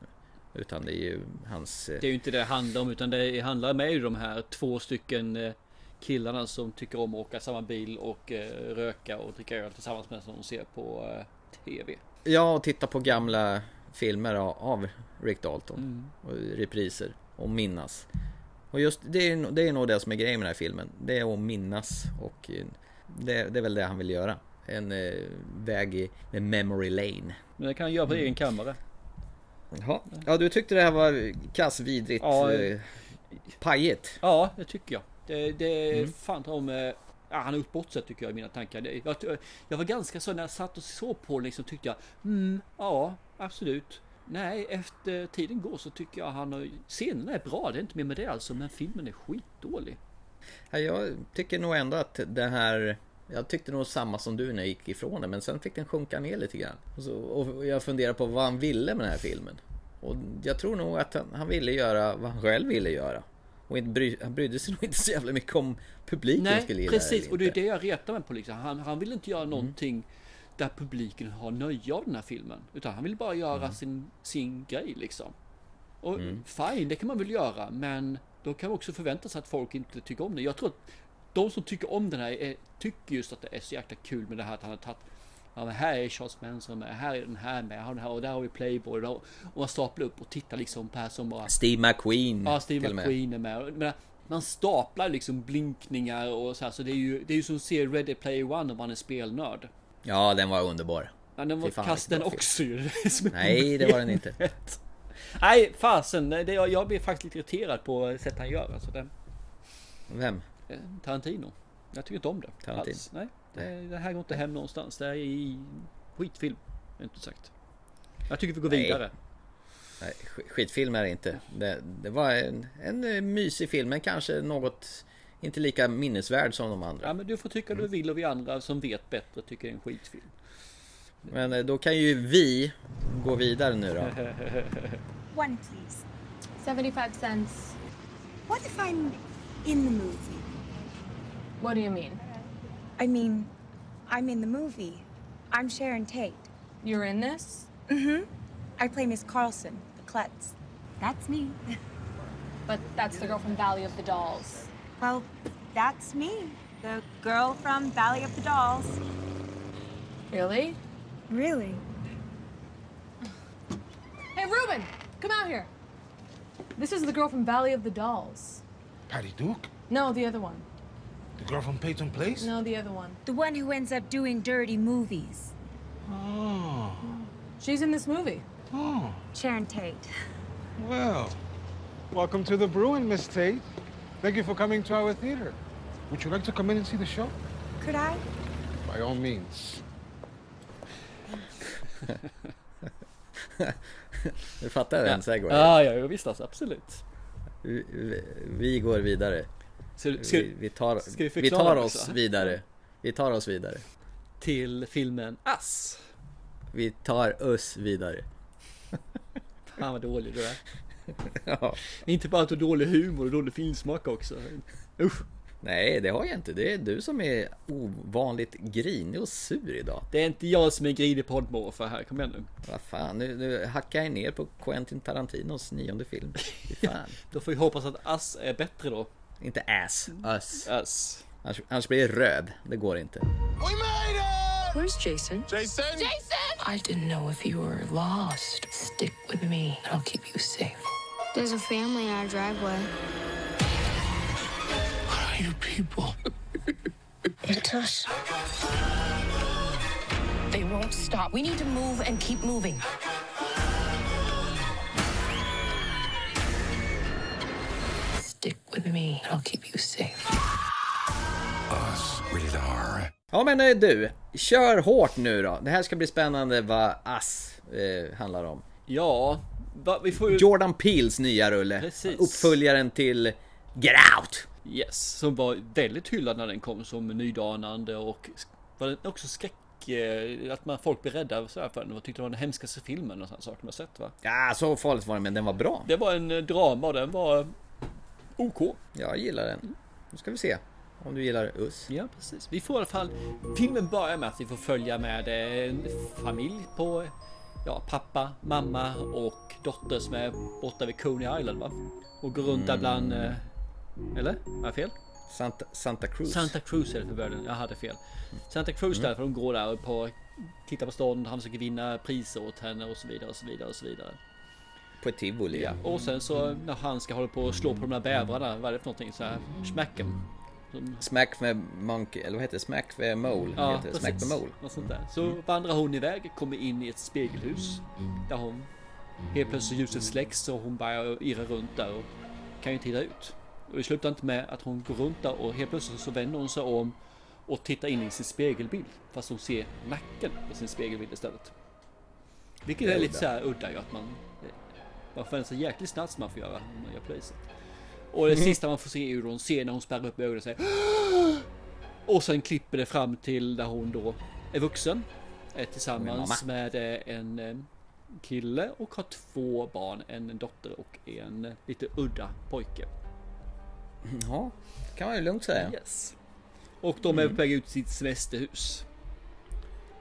Utan det är ju hans eh, Det är ju inte det det handlar om utan det handlar med ju de här två stycken eh, killarna som tycker om att åka samma bil och eh, röka och dricka öl tillsammans med som de ser på TV. Ja, och titta på gamla filmer av, Rick Dalton. Och repriser. Och minnas. Och just det är, det är nog det som är grejen med den här filmen. Det är att minnas och det, det är väl det han vill göra. En eh, väg i med memory lane. Men det kan han göra på egen kammare. Jaha. Ja, du tyckte det här var kass, vidrigt, Ja, eh, pajigt. Ja, det tycker jag. Det, det Mm. fan om... eh, Ja, han har gjort bort sig tycker jag i mina tankar. Det, jag, jag var ganska så när jag satt och såg på liksom tyckte jag mm, ja, absolut. Nej, efter tiden går så tycker jag han har... Scenerna är bra, det är inte mer med det alltså, men filmen är skitdålig. Ja, jag tycker nog ändå att det här jag tyckte nog samma som du när jag gick ifrån det men sen fick den sjunka ner lite grann. Och, så, och jag funderar på vad han ville med den här filmen. Och jag tror nog att han, han ville göra vad han själv ville göra. Och inte bry, han brydde sig nog inte så jävla mycket om publiken Nej, skulle gilla precis. det Och det är eller det jag retar mig på liksom. Han, han vill inte göra någonting där publiken har nöje av den här filmen. Utan han vill bara göra sin, sin grej liksom. Och fine, det kan man väl göra. Men då kan man också förvänta sig att folk inte tycker om det. Jag tror att de som tycker om den här är, tycker just att det är så jäkla kul med det här att han har tagit Ja men här är Charles Manson med, här är den här med, här har den här och där har vi Playboy och, och man staplar upp och tittar liksom på här som bara Steve McQueen. Ja, Steve och med. McQueen är med. Men man staplar liksom blinkningar och så här, så det är ju, det är ju som att se Ready Player One om man är spelnörd. Ja, den var underbar. Ja, den var vilken den också ju. Nej, det var den inte. Nej, fasen. Det, jag, jag blir faktiskt lite irriterad på sättet han gör. Alltså, den, Vem? Eh, Tarantino. Jag tycker inte om det. Tarantino. Alls. Nej, det, det här går inte hem någonstans. Det är i skitfilm. Inte sagt. Jag tycker vi går Nej. vidare. Nej, sk- skitfilm är det inte. Det, det var en, en eh, mysig film, men kanske något inte lika minnesvärd som de andra. Ja, men du får tycka du vill och vi andra som vet bättre tycker det är en skitfilm. Men eh, då kan ju vi gå vidare nu då. One, please. 75 cents. What if I'm in the movie? What do you mean? I mean, I'm in the movie. I'm Sharon Tate. You're in this? Mm-hmm. I play Miss Carlson, the klutz. That's me. But that's the girl from Valley of the Dolls. Well, that's me. The girl from Valley of the Dolls. Really? Really? Hey, Ruben! Come out here. This is the girl from Valley of the Dolls. Patty Duke? No, the other one. The girl from Peyton Place? No, the other one. The one who ends up doing dirty movies. Oh. She's in this movie. Oh. Sharon Tate. Well, welcome to the Bruin, Miss Tate. Thank you for coming to our theater. Would you like to come in and see the show? Could I? By all means. Du fattar den segway? Ja, ja, ja, visst alltså, absolut. Vi, vi, vi går vidare. Så, ska, Vi, vi tar, ska vi vi tar också? oss vidare. Vi tar oss vidare. till filmen Ass. Vi tar oss vidare. Fan vad dålig du är. Ja. Inte bara att du har dålig humor och dålig filmsmak också. Usch. Nej, det har jag inte. Det är du som är ovanligt grinig och sur idag. Det är inte jag som är grinig poddmorfar här, kom igen nu. Vad fan, nu, nu hackar jag ner på Quentin Tarantinos nionde film. Fan. Då får vi hoppas att Ass är bättre då. Inte ass, us. Ass. Annars, annars blir det röd. Det går inte. Where's Jason? Jason! Jason! I didn't know if you were lost. Stick with me, and I'll keep you safe. There's a family in our driveway. What are you people? It's us. They won't stop. We need to move and keep moving. Stick with me, and I'll keep you safe. Us, rated R. Ja men eh, du, kör hårt nu då. Det här ska bli spännande vad ass eh, handlar om. Ja, va, vi får ju... Jordan Peels nya rulle. Precis. Uppföljaren till Get Out. Yes, som var väldigt hyllad när den kom som nydanande och var den också skräck... eh, Att man, folk blev rädda så här för den och tyckte det var den hemskaste filmen och sådana saker man sett va? Ja, så farligt var det men den var bra. Det var en eh, drama och den var OK. Jag gillar den. Nu ska vi se om du gillar Us. Ja, precis. Vi får i alla fall... Filmen börjar med att vi får följa med en familj på... Ja, pappa, mamma och dotter som är borta vid Coney Island va? Och går runt där bland... eh, Eller? Har jag fel? Santa, Santa Cruz. Santa Cruz är det för världen. Jag hade fel. Santa Cruz där, för de går där och på... Tittar på stan, han försöker vinna priser åt henne och så vidare och så vidare och så vidare. På ett tivoli. Ja, och sen så när han ska hålla på och slå på de där bävrarna, vad är det för någonting? Så här, smacken. Smack med Monkey, eller vad heter det? Smack med Mole. Ja, heter det. Smack med Mole. Något sånt där. Så vandrar hon iväg, kommer in i ett spegelhus. Där hon helt plötsligt ljuset släcks och hon börjar irra runt där och kan ju inte hitta ut. Och det slutar inte med att hon går runt där och helt plötsligt så vänder hon sig om och tittar in i sin spegelbild. Fast hon ser nacken på sin spegelbild istället. Vilket är lite så här udda ju att man... Man får sig jäkligt snabbt som man får göra när man gör viset. Och det sista man får se är ju då hon ser när hon spärrar upp ögonen och säger Och sen klipper det fram till där hon då är vuxen. Är tillsammans med eh, en eh, kille och har två barn. En dotter och en lite udda pojke. Ja, kan man ju lugnt säga. Yes. Och de är på väg ut till sitt semesterhus.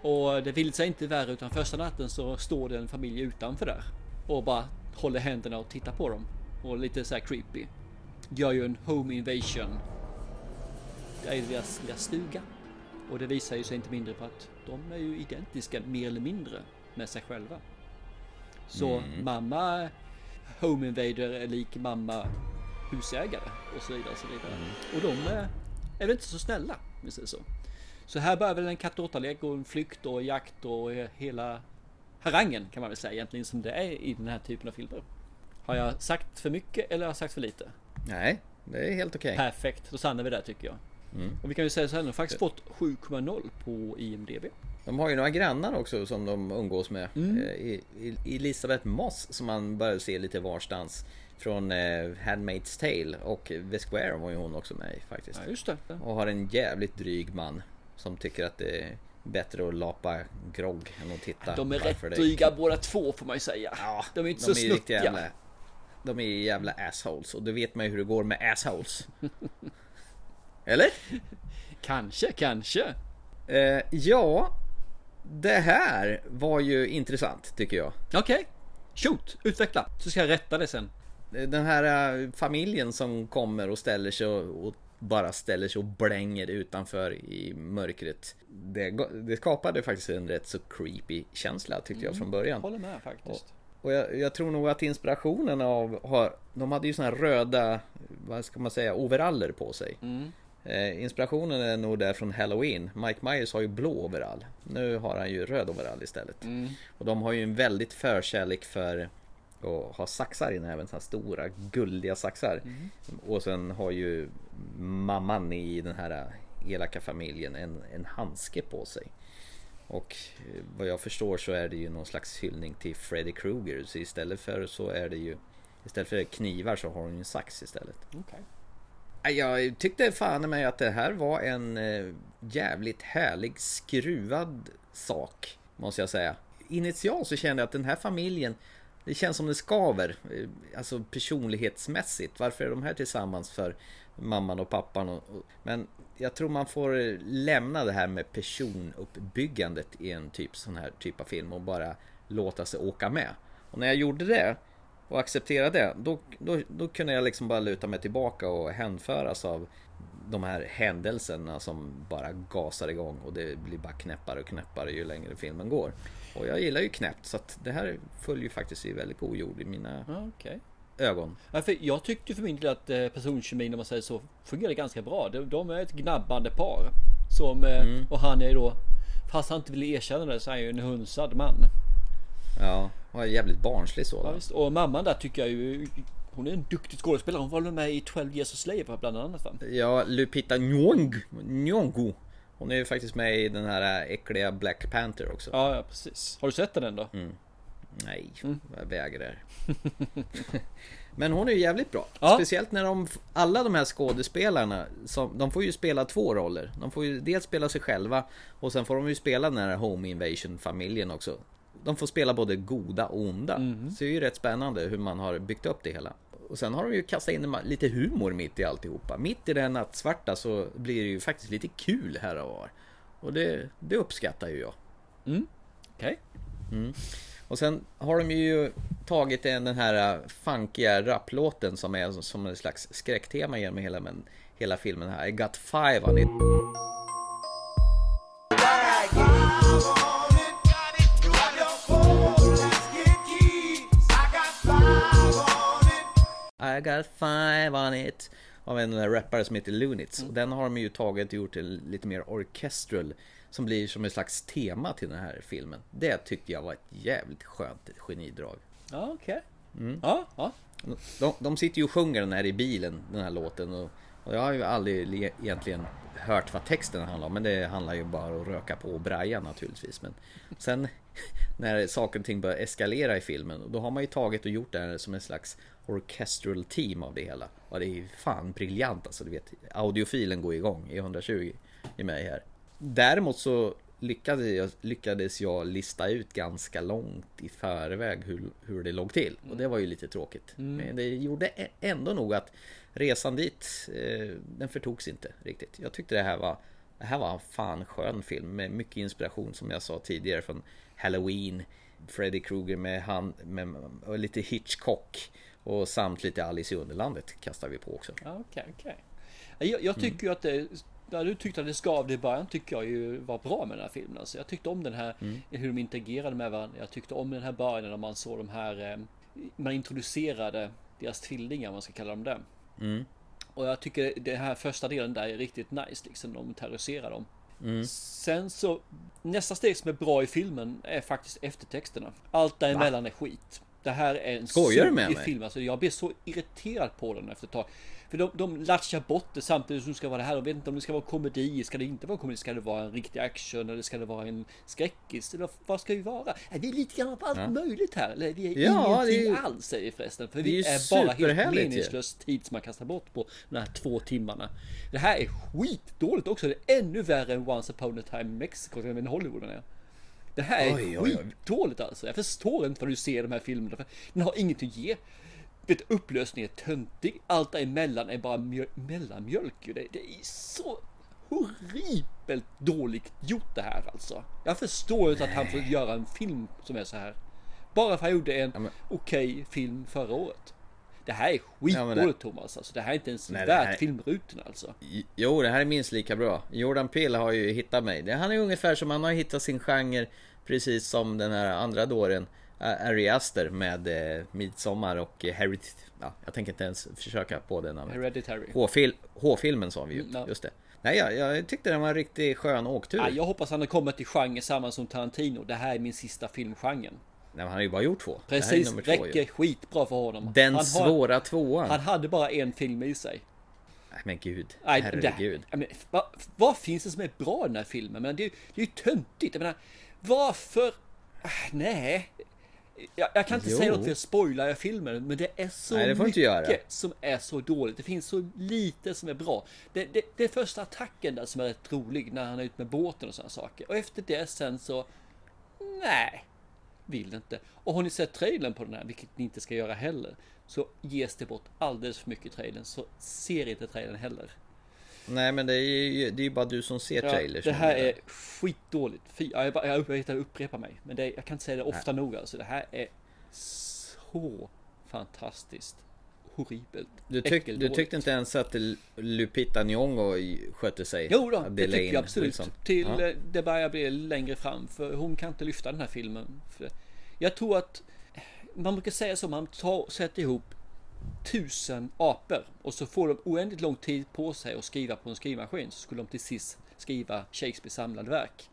Och det vill sig inte värre utan första natten så står det en familj utanför där. Och bara håller händerna och tittar på dem. Och lite så creepy. Gör ju en home invasion. Det är deras lilla stuga. Och det visar ju sig inte mindre på att de är ju identiska mer eller mindre med sig själva. Så mamma Home Invader är lik mamma husägare och så vidare. Och, så vidare. och de eh, är väl inte så snälla, om vi säger så. Så här börjar väl en katt och lek och en flykt och jakt och hela harangen kan man väl säga egentligen som det är i den här typen av filmer. Har jag sagt för mycket eller har jag sagt för lite? Nej, det är helt okej. Perfekt, då stannar vi där tycker jag. Och vi kan ju säga så här, de har faktiskt fått 7,0 på IMDB. De har ju några grannar också som de umgås med. Mm. Eh, Elisabeth Moss som man börjar se lite varstans. Från eh, Handmaid's Tale och The Square var ju hon också med i faktiskt. Ja just det. Och har en jävligt dryg man. Som tycker att det bättre att lapa grogg än att titta. De är rätt det dryga båda två får man ju säga. Ja, de är inte de så är snuttiga. jävla, De är jävla assholes och då vet man ju hur det går med assholes. Eller? Kanske, kanske. Eh, ja, det här var ju intressant tycker jag. Okej, shoot, utveckla. Så ska jag rätta det sen. Den här eh, familjen som kommer och ställer sig och bara ställer sig och blänger utanför i mörkret. Det, det skapade faktiskt en rätt så creepy känsla tyckte jag från början. Håller med faktiskt. Och jag, jag tror nog att inspirationen av, har, de hade ju såna här röda, vad ska man säga, overaller på sig. Eh, inspirationen är nog där från Halloween. Mike Myers har ju blå overall. Nu har han ju röd overall istället. Och de har ju en väldigt förkärlek för att ha saxar i näven, såna här stora guldiga saxar. Och sen har ju mamman i den här elaka familjen en, en handske på sig. Och eh, vad jag förstår så är det ju någon slags hyllning till Freddy Krueger. Så istället för så är det ju Istället för knivar så har hon ju en sax istället. Okej. Nej, Jag tyckte fan i mig att det här var en eh, jävligt härlig skruvad sak. Måste jag säga. Initialt så kände jag att den här familjen det känns som det skaver. eh, Alltså personlighetsmässigt. Varför är de här tillsammans för mamman och pappan? Och, och, men jag tror man får lämna det här med personuppbyggandet i en typ sån här typ av film och bara låta sig åka med. Och när jag gjorde det och accepterade det, då, då, då kunde jag liksom bara luta mig tillbaka och hänföras av de här händelserna som bara gasar igång och det blir bara knäppare och knäppare ju längre filmen går. Och jag gillar ju knäppt så att det här följer ju faktiskt i väldigt god jord i mina Ja ögon. Ja, för jag tyckte för min del att eh, personkemin om man säger så fungerade ganska bra. De, de är ett gnabbande par. Som, eh, Mm. Och han är då, fast han inte vill erkänna det så är han ju en hunsad man. Ja, och är jävligt barnslig Ja, sådan. visst. Och mamman där tycker jag ju, hon är en duktig skådespelare. Hon var väl med i 12 years a slave bland annat va? Ja, Lupita Nyong, Nyong'o. Hon är ju faktiskt med i den här äckliga Black Panther också. Ja, ja precis. Har du sett den då? Nej, jag vägrar. Men hon är ju jävligt bra. Ja. Speciellt när de, alla de här skådespelarna, som, de får ju spela två roller. De får ju dels spela sig själva och sen får de ju spela den här Home Invasion familjen också. De får spela både goda och onda. Så det är ju rätt spännande hur man har byggt upp det hela. Och sen har de ju kastat in lite humor mitt i alltihopa. Mitt i det här nattsvarta så blir det ju faktiskt lite kul här och var. Och det, det uppskattar ju jag. Okej. Och sen har de ju tagit den här äh, funkiga rapplåten som är som en slags skräcktema genom hela, men, hela filmen här. I got five on it. I got five on it. Av en rappare som heter Lunits. Och den har de ju tagit och gjort till lite mer orchestral. Som blir som en slags tema till den här filmen. Det tyckte jag var ett jävligt skönt genidrag. Ja, okej. Mm. Ja, ja. De, de sitter ju och sjunger den här i bilen, den här låten. Och, och jag har ju aldrig egentligen hört vad texten handlar om. Men det handlar ju bara om att röka på och braja naturligtvis. Men sen när saker och ting börjar eskalera i filmen. Då har man ju tagit och gjort det här som en slags orchestral team av det hela. Och det är ju fan briljant alltså. Du vet, audiofilen går igång i 120 i mig här. Däremot så lyckades jag, lyckades jag lista ut ganska långt i förväg hur, hur det låg till. Och det var ju lite tråkigt. Men det gjorde ändå nog att resan dit, eh, den förtogs inte riktigt. Jag tyckte det här var det här var en fan skön film med mycket inspiration som jag sa tidigare från Halloween, Freddy Krueger med han, med, och lite Hitchcock och samt lite Alice i Underlandet kastar vi på också. Okej, okej. Jag, jag tycker ju att det, när du tyckte att det skavde i början tycker jag ju var bra med den här filmen. Alltså, jag tyckte om den här, hur de interagerade med varandra. Jag tyckte om den här början när man såg de här, eh, man introducerade deras tvillingar, om man ska kalla dem det. Och jag tycker den här första delen där är riktigt nice, liksom de terroriserar dem. Sen så, nästa steg som är bra i filmen är faktiskt eftertexterna. Allt däremellan är skit. Det här är en Skojar du med mig? film. Alltså jag blir så irriterad på den efter ett tag. För de, de latchar bort det samtidigt som det ska vara det här. De vet inte om det ska vara komedi. Ska det inte vara komedi? Ska det vara en riktig action? Eller ska det vara en skräckis? Eller vad ska vi vara? Är vi är lite grann av allt möjligt här. Eller vi är Ja, det är ingenting ju- alls säger förresten. För är vi ju är bara helt meningslös tid som man kastar bort på de här två timmarna. Det här är skitdåligt också. Det är ännu värre än Once upon a time in Mexico. Än Hollywood är. Det här är Oj, oj, oj. skitdåligt alltså. Jag förstår inte vad du ser i de här filmerna. För den har inget att ge. Vet, upplösningen är töntig. Allt däremellan är bara mjöl, mellanmjölk. Det, det är så horribelt dåligt gjort det här alltså. Jag förstår inte att han får göra en film som är så här. Bara för att han gjorde en men- okej film förra året. Det här är Ja, men det- skitdåligt Thomas. Alltså, det här är inte ens Nej, värt här- filmrutorna alltså. Jo, det här är minst lika bra. Jordan Peele har ju hittat mig. Han är ungefär som han har hittat sin genre Precis som den här andra dåren Ari Aster med eh, Midsommar och eh, Heredit... Ja, jag tänker inte ens försöka på det namnet. Hereditary. H-fil- H-filmen sa vi ju, Mm, ja. just det. Nej, jag, jag tyckte den var en riktigt skön åktur. Ja, jag hoppas han har kommit till genre samma som Tarantino. Det här är min sista filmgenren. Nej, han har ju bara gjort två. Precis, två, räcker ju. skitbra för honom. Den han, har, svåra tvåan. han hade bara en film i sig. Nej, men gud, Nej, herregud. Det, men, vad, vad finns det som är bra i den här filmen? Men det, det är ju töntigt. Jag menar, varför? Ah, Nej. Jag, jag kan inte Jo. säga något för att spoila filmen, men det är så Nej, det mycket som är så dåligt. Det finns så lite som är bra. Det, det, det är första attacken där som är rätt rolig när han är ute med båten och sådana saker. Och efter det sen så, nej, vill inte. Och har ni sett trailern på den här, vilket ni inte ska göra heller, så ges det bort alldeles för mycket i trailern. Så ser inte trailern heller. Nej, men det är ju det är bara du som ser trailers. det här är skitdåligt. Fy, ja, jag, bara- jag, jag, jag upprepar mig. Men det, jag kan inte säga det ofta nog. Alltså, det här är så fantastiskt horribelt. Du, tyck, du tyckte inte ens att Lupita Nyong'o skötte sig? Jo då, det tycker jag absolut. Wilson. Till Ja. eh, det börjar bli längre fram. För hon kan inte lyfta den här filmen. Jag tror att man brukar säga så. Man tar, sätter ihop tusen apor och så får de oändligt lång tid på sig att skriva på en skrivmaskin. Så skulle de till sist skriva Shakespeares samlade verk.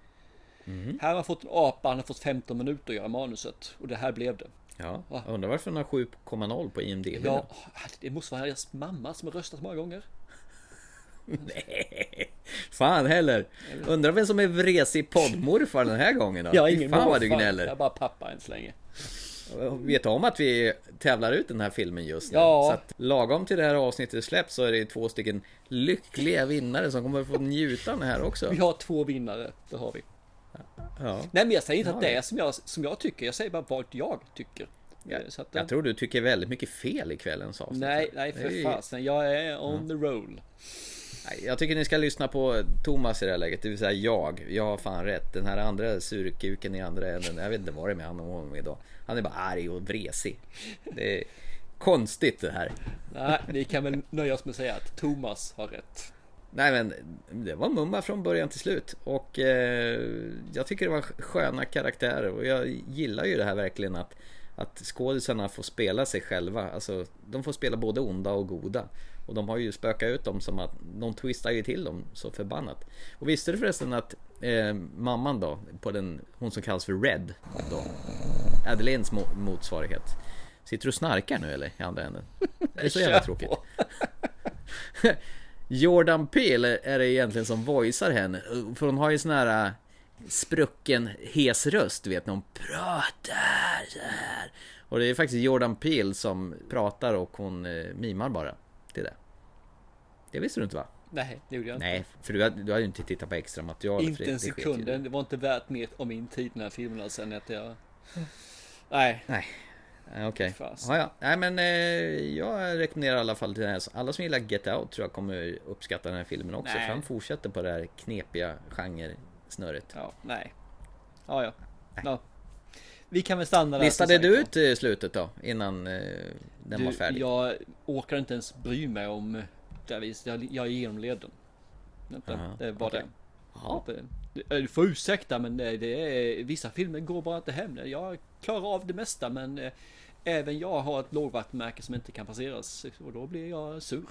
Mhm. Här har man fått en apa, han har fått 15 minuter att göra manuset. Och det här blev det. Ja, jag undrar varför den har 7,0 på IMDB. Ja, det måste vara deras mamma som har röstat många gånger. Nej, fan heller. Undrar vem som är vresig poddmorfar den här gången då? Jag Fy ingen fan vad du morfar. gnäller. Jag är bara pappa än så länge. Vet om att vi tävlar ut den här filmen just nu? Ja. Så att lagom till det här avsnittet släpps så är det två stycken lyckliga vinnare som kommer att få njuta av den här också. Vi har två vinnare, det har vi. Ja. Nej men jag säger inte Ja, att det det. är som jag, som jag tycker, jag säger bara vad jag tycker. Ja, att, Jag tror du tycker väldigt mycket fel i kvällens avsnitt. nej, nej Det för fasen, jag är on the roll. Jag tycker ni ska lyssna på Thomas i det här läget, det vill säga jag. Jag har fan rätt. Den här andra surkuken i andra änden, jag vet inte vad det är med honom om idag. Han är bara arg och vresig. Det är konstigt det här. Nej, vi kan väl nöja oss med att säga att Thomas har rätt. Nej men det var mumma från början till slut och eh, jag tycker det var sköna karaktärer och jag gillar ju det här verkligen att att skådisarna får spela sig själva, alltså de får spela både onda och goda. Och de har ju spökat ut dem som att de twistar ju till dem så förbannat. Och visste du förresten att eh, mamman då, på den, hon som kallas för Red då, Adelaines mo- motsvarighet. Sitter du och snarkar nu eller i andra änden? Det är så jävla tråkigt. Jordan Peele är det egentligen som voicear henne. För hon har ju sån här äh, sprucken hes röst, vet, när hon pratar så här. Och det är faktiskt Jordan Peele som pratar och hon eh, mimar bara. Det visste du inte va? Nej, det gjorde jag inte. Nej, för du hade, du hade ju inte tittat på extra material. Inte en sekund. Det var inte värt mer av min tid den här filmen alltså, än att jag... Nej. Nej. Nej, Okej. Fast. Ja, ja. Nej men eh, jag rekommenderar i alla fall till den här. Alla som gillar Get Out tror jag kommer uppskatta den här filmen också. Nej. För han fortsätter på det här knepiga genre-snurret. Ja, nej. Ja, ja. ja. Vi kan väl stanna där. Listade du ut eh, slutet då? Innan eh, den var Du, färdig? jag orkar inte ens bry mig om här viset. Jag, jag genomled den. Vänta, Aha, det var okej. det. Ja. Det- det- Du får ursäkta men det, det är, vissa filmer går bara inte hem. Jag klarar av det mesta men eh, även jag har ett lågvattenmärke som inte kan passeras. Och då blir jag sur.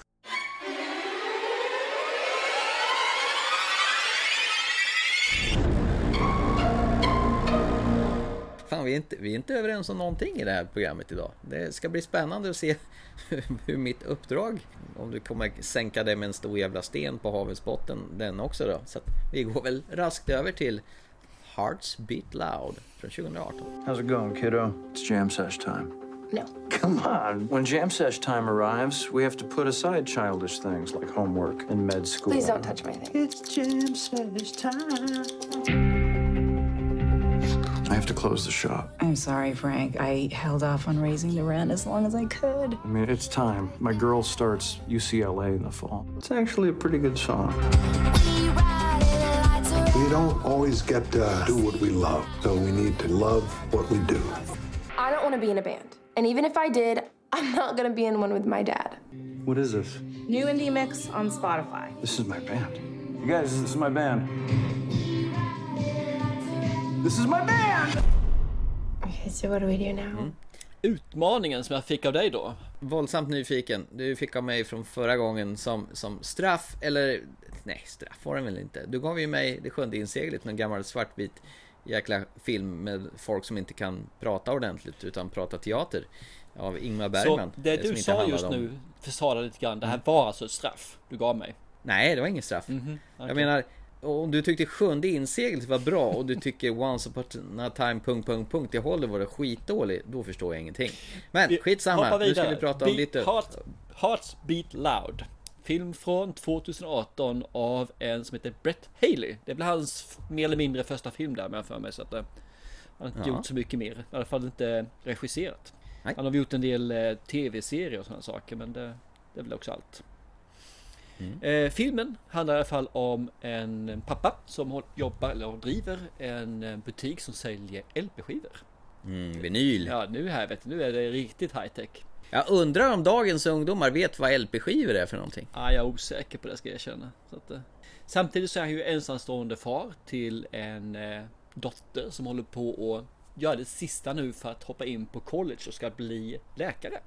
Fan, vi är, inte, vi är inte överens om någonting i det här programmet idag. Det ska bli spännande att se hur mitt uppdrag, om du kommer sänka det med en stor jävla sten på havets botten, den också då. Så att vi går väl raskt över till Hearts Beat Loud från 2018. How's it going, kiddo? It's jam sesh time. No. Come on. When jam sesh time arrives, we have to put aside childish things like homework and med school. Please don't touch my thing. It's jam sesh time. I have to close the shop. I'm sorry, Frank. I held off on raising the rent as long as I could. I mean, it's time. My girl starts UCLA in the fall. It's actually a pretty good song. We don't always get to do what we love, so we need to love what we do. I don't want to be in a band. And even if I did, I'm not going to be in one with my dad. What is this? New indie mix on Spotify. This is my band. You guys, this is my band. This is my band! Okay, so what do we do now? Utmaningen som jag fick av dig då. Våldsamt nyfiken. Du fick av mig från förra gången som, som straff, eller nej, straff var den väl inte. Du gav ju mig Det sjunde inseglet, en gammal svartvit jäkla film med folk som inte kan prata ordentligt utan prata teater. Av Ingmar Bergman. Så det som du sa just om- nu försvarade lite grann. Det här var alltså ett straff du gav mig. Nej, det var inget straff. Mhm, okej. Jag menar, om du tyckte sjunde inseglet var bra och du tycker Once upon a time... Punkt, punkt, punkt, i Hollywood är skitdålig, då förstår jag ingenting. Men skitsamma, nu ska vi prata om lite... Heart, Hearts Beat Loud. Film från 2018 av en som heter Brett Haley. Det blev hans mer eller mindre första film där med jag för mig. Så att, eh, han har inte Ja. gjort så mycket mer. I alla fall inte regisserat. Nej. Han har gjort en del eh, tv-serier och sådana saker. Men det, det är väl också allt. Mm. Eh, filmen handlar i alla fall om en pappa som jobbar eller driver en eh, butik som säljer LP-skivor. Mm, vinyl. Ja, nu här vet du, nu är det riktigt high tech. Jag undrar om dagens ungdomar vet vad LP-skivor är för någonting? Ja, jag är osäker på det ska jag erkänna. Eh, samtidigt så är han ju ensamstående far till en eh, dotter som håller på att göra det sista nu för att hoppa in på college och ska bli läkare.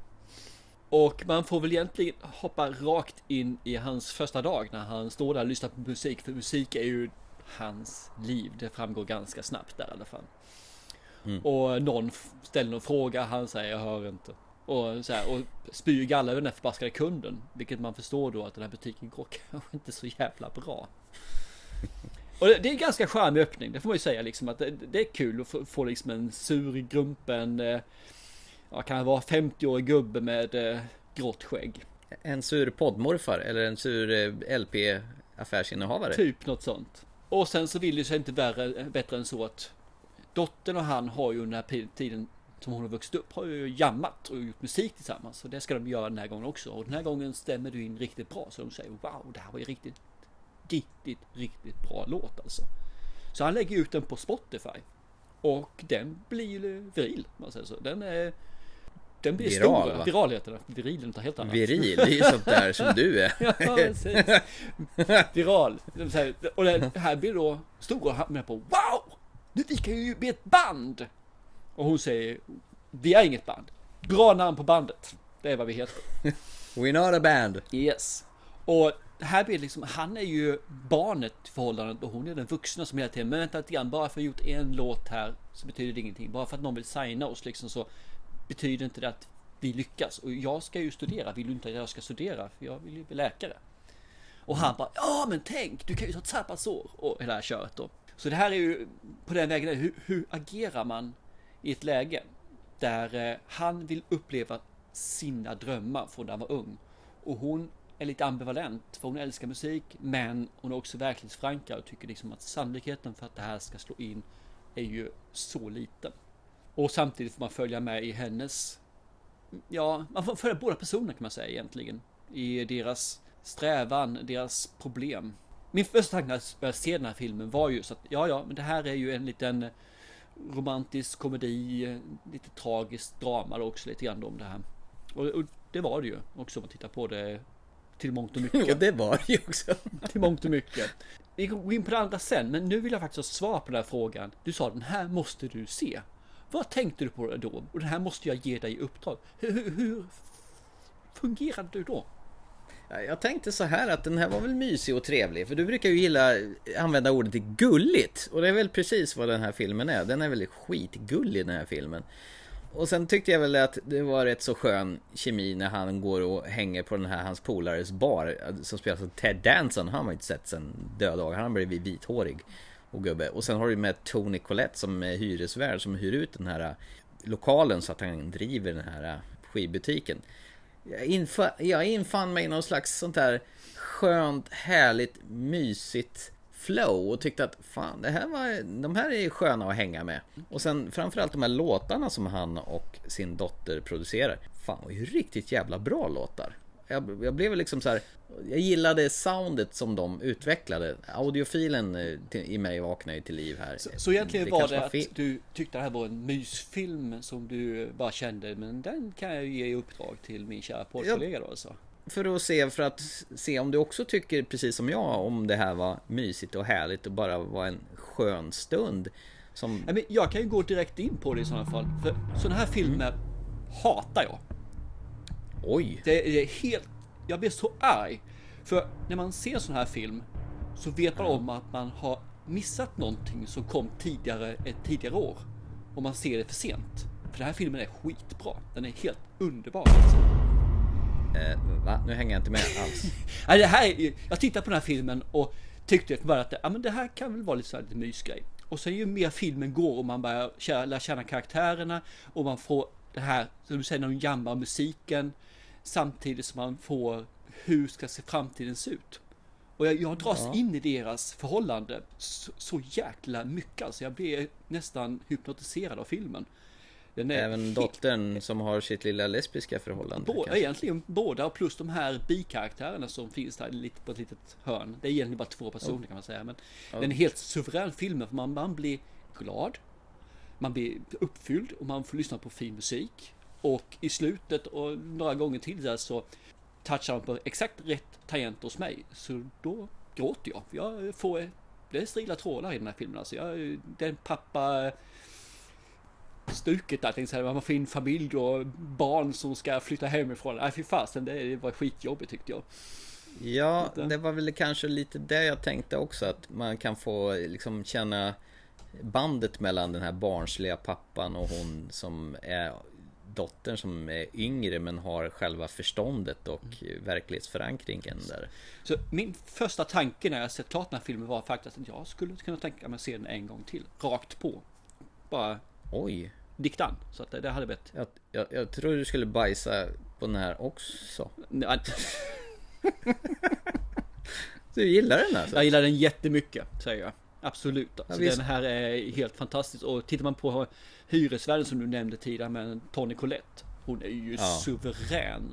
Och man får väl egentligen hoppa rakt in i hans första dag när han står där och lyssnar på musik. För musik är ju hans liv. Det framgår ganska snabbt där i alla fall. Mm. Och någon ställer någon fråga, han säger jag hör inte. Och, så här, och spyr galla över den här förbaskade kunden. Vilket man förstår då att den här butiken går kanske inte så jävla bra. Och det, det är en ganska charmig öppning, det får man ju säga liksom att det, det är kul att få, få liksom en sur grumpen, eh, ja kan det vara 50-årig gubbe med eh, grått skägg. En sur poddmorfar eller en sur eh, LP-affärsinnehavare? Typ något sånt. Och sen så vill det sig inte värre, bättre än så att dottern och han har ju under den här tiden som hon har vuxit upp har ju jammat och gjort musik tillsammans. Och det ska de göra den här gången också. Och den här gången stämmer du in riktigt bra. Så de säger wow, det här var ju riktigt, riktigt, riktigt bra låt alltså. Så han lägger ut den på Spotify. Och den blir ju viril, man säger så. Den är... Den blir Viral, stor. va? Viral heter den. Viril är något helt annat. Viril, det är ju sånt där som du är. ja, precis. Viral. Och den här blir då stor och han menar på Wow! Nu vi kan ju bli ett band! Och hon säger Vi är inget band. Bra namn på bandet. Det är vad vi heter. We're not a band. Yes. Och här blir det liksom, han är ju barnet i förhållandet och hon är den vuxna som hela tiden, men vänta lite grann, bara för att har gjort en låt här så betyder det ingenting. Bara för att någon vill signa oss liksom så betyder inte det att vi lyckas. Och jag ska ju studera, vill du inte att jag ska studera? För jag vill ju bli läkare. Och han bara, ja men tänk, du kan ju ta ett sabbatsår och hela här köret då. Så det här är ju på den vägen, hur, hur agerar man i ett läge där eh, han vill uppleva sina drömmar från när han var ung. Och hon är lite ambivalent för hon älskar musik men hon är också verklighetsförankrad och tycker liksom att sannolikheten för att det här ska slå in är ju så liten. Och samtidigt får man följa med i hennes Ja, man får följa båda personerna kan man säga egentligen. I deras strävan, deras problem. Min första tanke när jag ser den här filmen var ju så att ja, ja, men det här är ju en liten romantisk komedi, lite tragiskt drama då också lite grann om det här. Och, och det var det ju också om man tittar på det till mångt och mycket. Och det var det ju också. till mångt och mycket. Vi går in på det andra sen, men nu vill jag faktiskt ha svar på den här frågan. Du sa den här måste du se. Vad tänkte du på då? Och det här måste jag ge dig i uppdrag. Hur, hur, hur fungerade du då? Jag tänkte så här att den här var väl mysig och trevlig för du brukar ju gilla eh, använda ordet till gulligt och det är väl precis vad den här filmen är. Den är väl skitgullig den här filmen. Och sen tyckte jag väl att det var rätt så skön kemi när han går och hänger på den här hans polares bar eh, som spelas av Ted Danson. Han har man ju inte sett sen döda dagar. Han har blivit vithårig och gubbe. Och sen har du med Tony Collette som är hyresvärd som hyr ut den här äh, lokalen så att han driver den här äh, skivbutiken. Jag, infa, jag infann mig i någon slags sånt här skönt, härligt, mysigt flow och tyckte att fan, det här var, de här är sköna att hänga med. Och sen framförallt de här låtarna som han och sin dotter producerar. Fan, var ju riktigt jävla bra låtar. Jag, jag blev liksom så här, jag gillade soundet som de utvecklade. Audiofilen eh, i mig vaknade till liv här. Så, så egentligen var kanske det att fel. du tyckte det här var en mysfilm som du bara kände, men den kan jag ju ge i uppdrag till min kära poddkollega då alltså. för att se, för att se om du också tycker precis som jag om det här var mysigt och härligt och bara var en skön stund. Som... Jag kan ju gå direkt in på det i sådana fall. För sådana här filmer hatar jag. Oj! Det är helt... Jag blir så arg. För när man ser en sån här film så vet man om att man har missat någonting som kom tidigare ett tidigare år. Och man ser det för sent. För den här filmen är skitbra. Den är helt underbar alltså. Eh, va? Nu hänger jag inte med alls. Nej, det här, är- jag tittade på den här filmen och tyckte bara att ja, men det här kan väl vara lite, så här, lite mysgrej. Och sen ju mer filmen går och man börjar lära känna karaktärerna och man får det här, som du säger, när de jammar musiken samtidigt som man får hur ska se framtiden se ut. Och jag, jag dras Ja. in i deras förhållande så, så jäkla mycket. Alltså jag blir nästan hypnotiserad av filmen. Även helt- dottern som har sitt lilla lesbiska förhållande. Båda, kanske. egentligen båda plus de här bikaraktärerna som finns där lite på ett litet hörn. Det är egentligen bara två personer Oh. kan man säga. Men Ja. den är helt suverän film. För man, man blir glad. Man blir uppfylld och man får lyssna på fin musik. Och i slutet och några gånger till där så touchar man på exakt rätt tangent hos mig. Så då gråter jag. Jag får, det är strila trådar i den här filmen. Alltså jag, den pappa stuket där. Tänkte säga, man får in familj och barn som ska flytta hemifrån. Nej fy fasen, det var skitjobbigt tyckte jag. Ja, det var väl kanske lite det jag tänkte också att man kan få liksom känna bandet mellan den här barnsliga pappan och hon som är dottern som är yngre men har själva förståndet och verklighetsförankringen där. Så min första tanke när jag sett klart den här filmen var faktiskt att jag skulle kunna tänka mig att se den en gång till. Rakt på. Bara Oj. diktan. Så att det, det hade blivit. Jag, jag, jag tror du skulle bajsa på den här också. Du gillar den alltså? Jag gillar den jättemycket, säger jag. Absolut. Alltså, visst. den här är helt fantastisk. Och tittar man på hyresvärden som du nämnde tidigare med Tony Collette. Hon är ju Ja. suverän.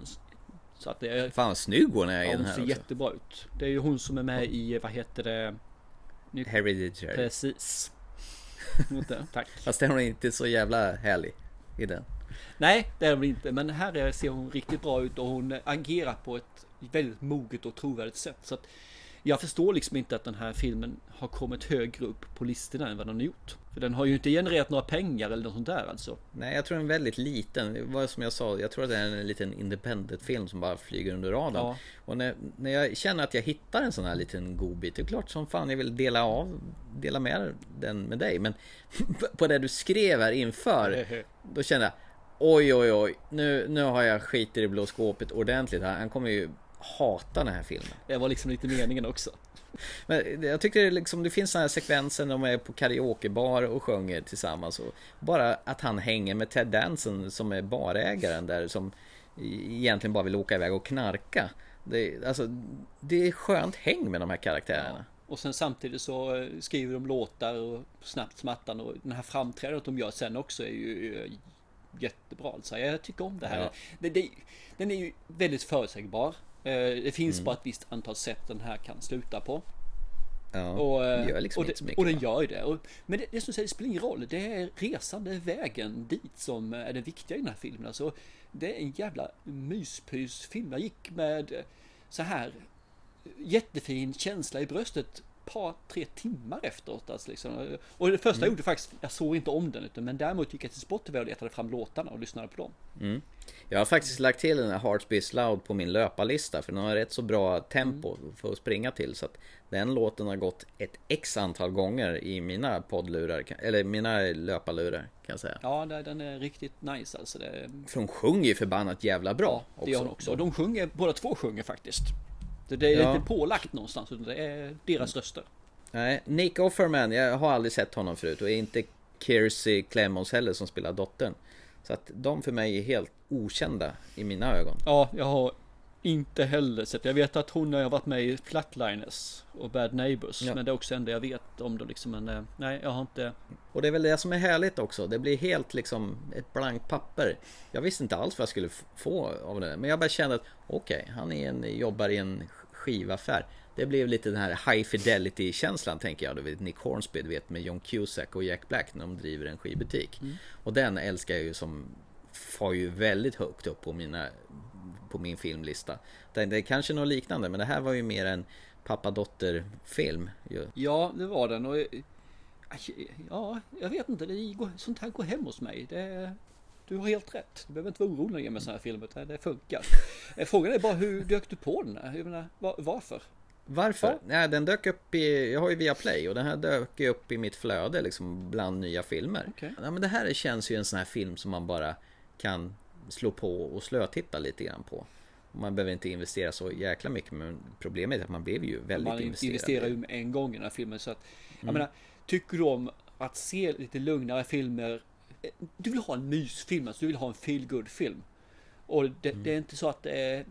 Så att det är... Fan vad snygg hon är i Ja, den hon här ser också. jättebra ut. Det är ju hon som är med i, vad heter det? Nu- Hereditary. Precis. Tack. Fast är hon inte så jävla härlig i den. Nej, det är hon inte. Men här är- ser hon riktigt bra ut och hon agerar på ett väldigt moget och trovärdigt sätt. Så att jag förstår liksom inte att den här filmen har kommit högre upp på listorna än vad den har gjort. För den har ju inte genererat några pengar eller något sånt där alltså. Nej, jag tror den är väldigt liten. Var som jag sa, jag tror att det är en liten independent film som bara flyger under radarn. Ja. Och när, när jag känner att jag hittar en sån här liten godbit, det är klart som fan jag vill dela av, dela med den med dig. Men på det du skrev här inför, då kände jag oj, oj, oj, nu, nu har jag skit i det blå skåpet ordentligt här. Han kommer ju hata den här filmen. Det var liksom lite meningen också. Men jag tycker det, liksom, det finns sådana här sekvenser när de är på karaokebar och sjunger tillsammans. Och bara att han hänger med Ted Danson som är barägaren där som egentligen bara vill åka iväg och knarka. Det, alltså, det är skönt häng med de här karaktärerna. Och sen samtidigt så eh, skriver de låtar och snabbt som attan och den här framträdandet de gör sen också är ju jättebra alltså. Jag tycker om det här. Ja. Det, det, den är ju väldigt förutsägbar. Eh, Det finns Mm. bara ett visst antal sätt den här kan sluta på. Ja, Och, eh, det gör liksom och, det, mycket. och den gör ju det. Och, men det, det som säger, det spelar ingen roll. Det är resan, det är vägen dit som är det viktiga i den här filmen. Alltså, det är en jävla myspysfilm. Jag gick med eh, så här jättefin känsla i bröstet par, tre timmar efteråt. Alltså liksom. Och det första jag Mm. gjorde faktiskt, jag såg inte om den utan, men däremot gick jag till Spotify och letade fram låtarna och lyssnade på dem. Mm. Jag har faktiskt lagt till den här Hearts Beats Loud på min löparlista för den har rätt så bra tempo för att springa till så att den låten har gått ett x antal gånger i mina poddlurar, eller mina löparlurar kan jag säga. Ja, den är riktigt nice alltså. Det, För de sjunger ju förbannat jävla bra det gör hon också. Och de sjunger, båda två sjunger faktiskt. Det, det är Ja. inte pålagt någonstans utan det är deras röster. Nej, Nick Offerman, jag har aldrig sett honom förut och inte Kiersey Clemmons heller som spelar dottern. Så att de för mig är helt okända i mina ögon. Ja, jag har inte heller sett. Jag vet att hon har varit med i Flatliners och Bad Neighbors. Ja. Men det är också enda jag vet om dem liksom. Men eh, nej, jag har inte. Och det är väl det som är härligt också. Det blir helt liksom ett blankt papper. Jag visste inte alls vad jag skulle få av det. Men jag bara kände att okej, han är en, jobbar i en skivaffär. Det blev lite den här high fidelity känslan tänker jag. Du vet Nick Hornsby, du vet med John Cusack och Jack Black när de driver en skivbutik. Mm. Och den älskar jag ju som far ju väldigt högt upp på mina på min filmlista. Det, det är kanske något liknande men det här var ju mer en pappa-dotter film. ju. Ja, det var den. Och, ja, jag vet inte. Det går, sånt här går hem hos mig. Det, du har helt rätt. Du behöver inte vara orolig med sådana här filmer. Det funkar. Eh, Frågan är bara hur dök du på den här? Jag menar, var, varför? Varför? Nej, den dök upp i, jag har ju Viaplay och den här dök upp i mitt flöde liksom bland nya filmer. Okej. Ja, men det här känns ju en sån här film som man bara kan slå på och slötitta lite grann på. Man behöver inte investera så jäkla mycket men problemet är att man blev ju väldigt Man investerad. investerar ju med en gång i den här filmen. Så att, jag Mm. menar, tycker du om att se lite lugnare filmer? Du vill ha en mysfilm, alltså du vill ha en feel film Och det, Mm. det är inte så att det är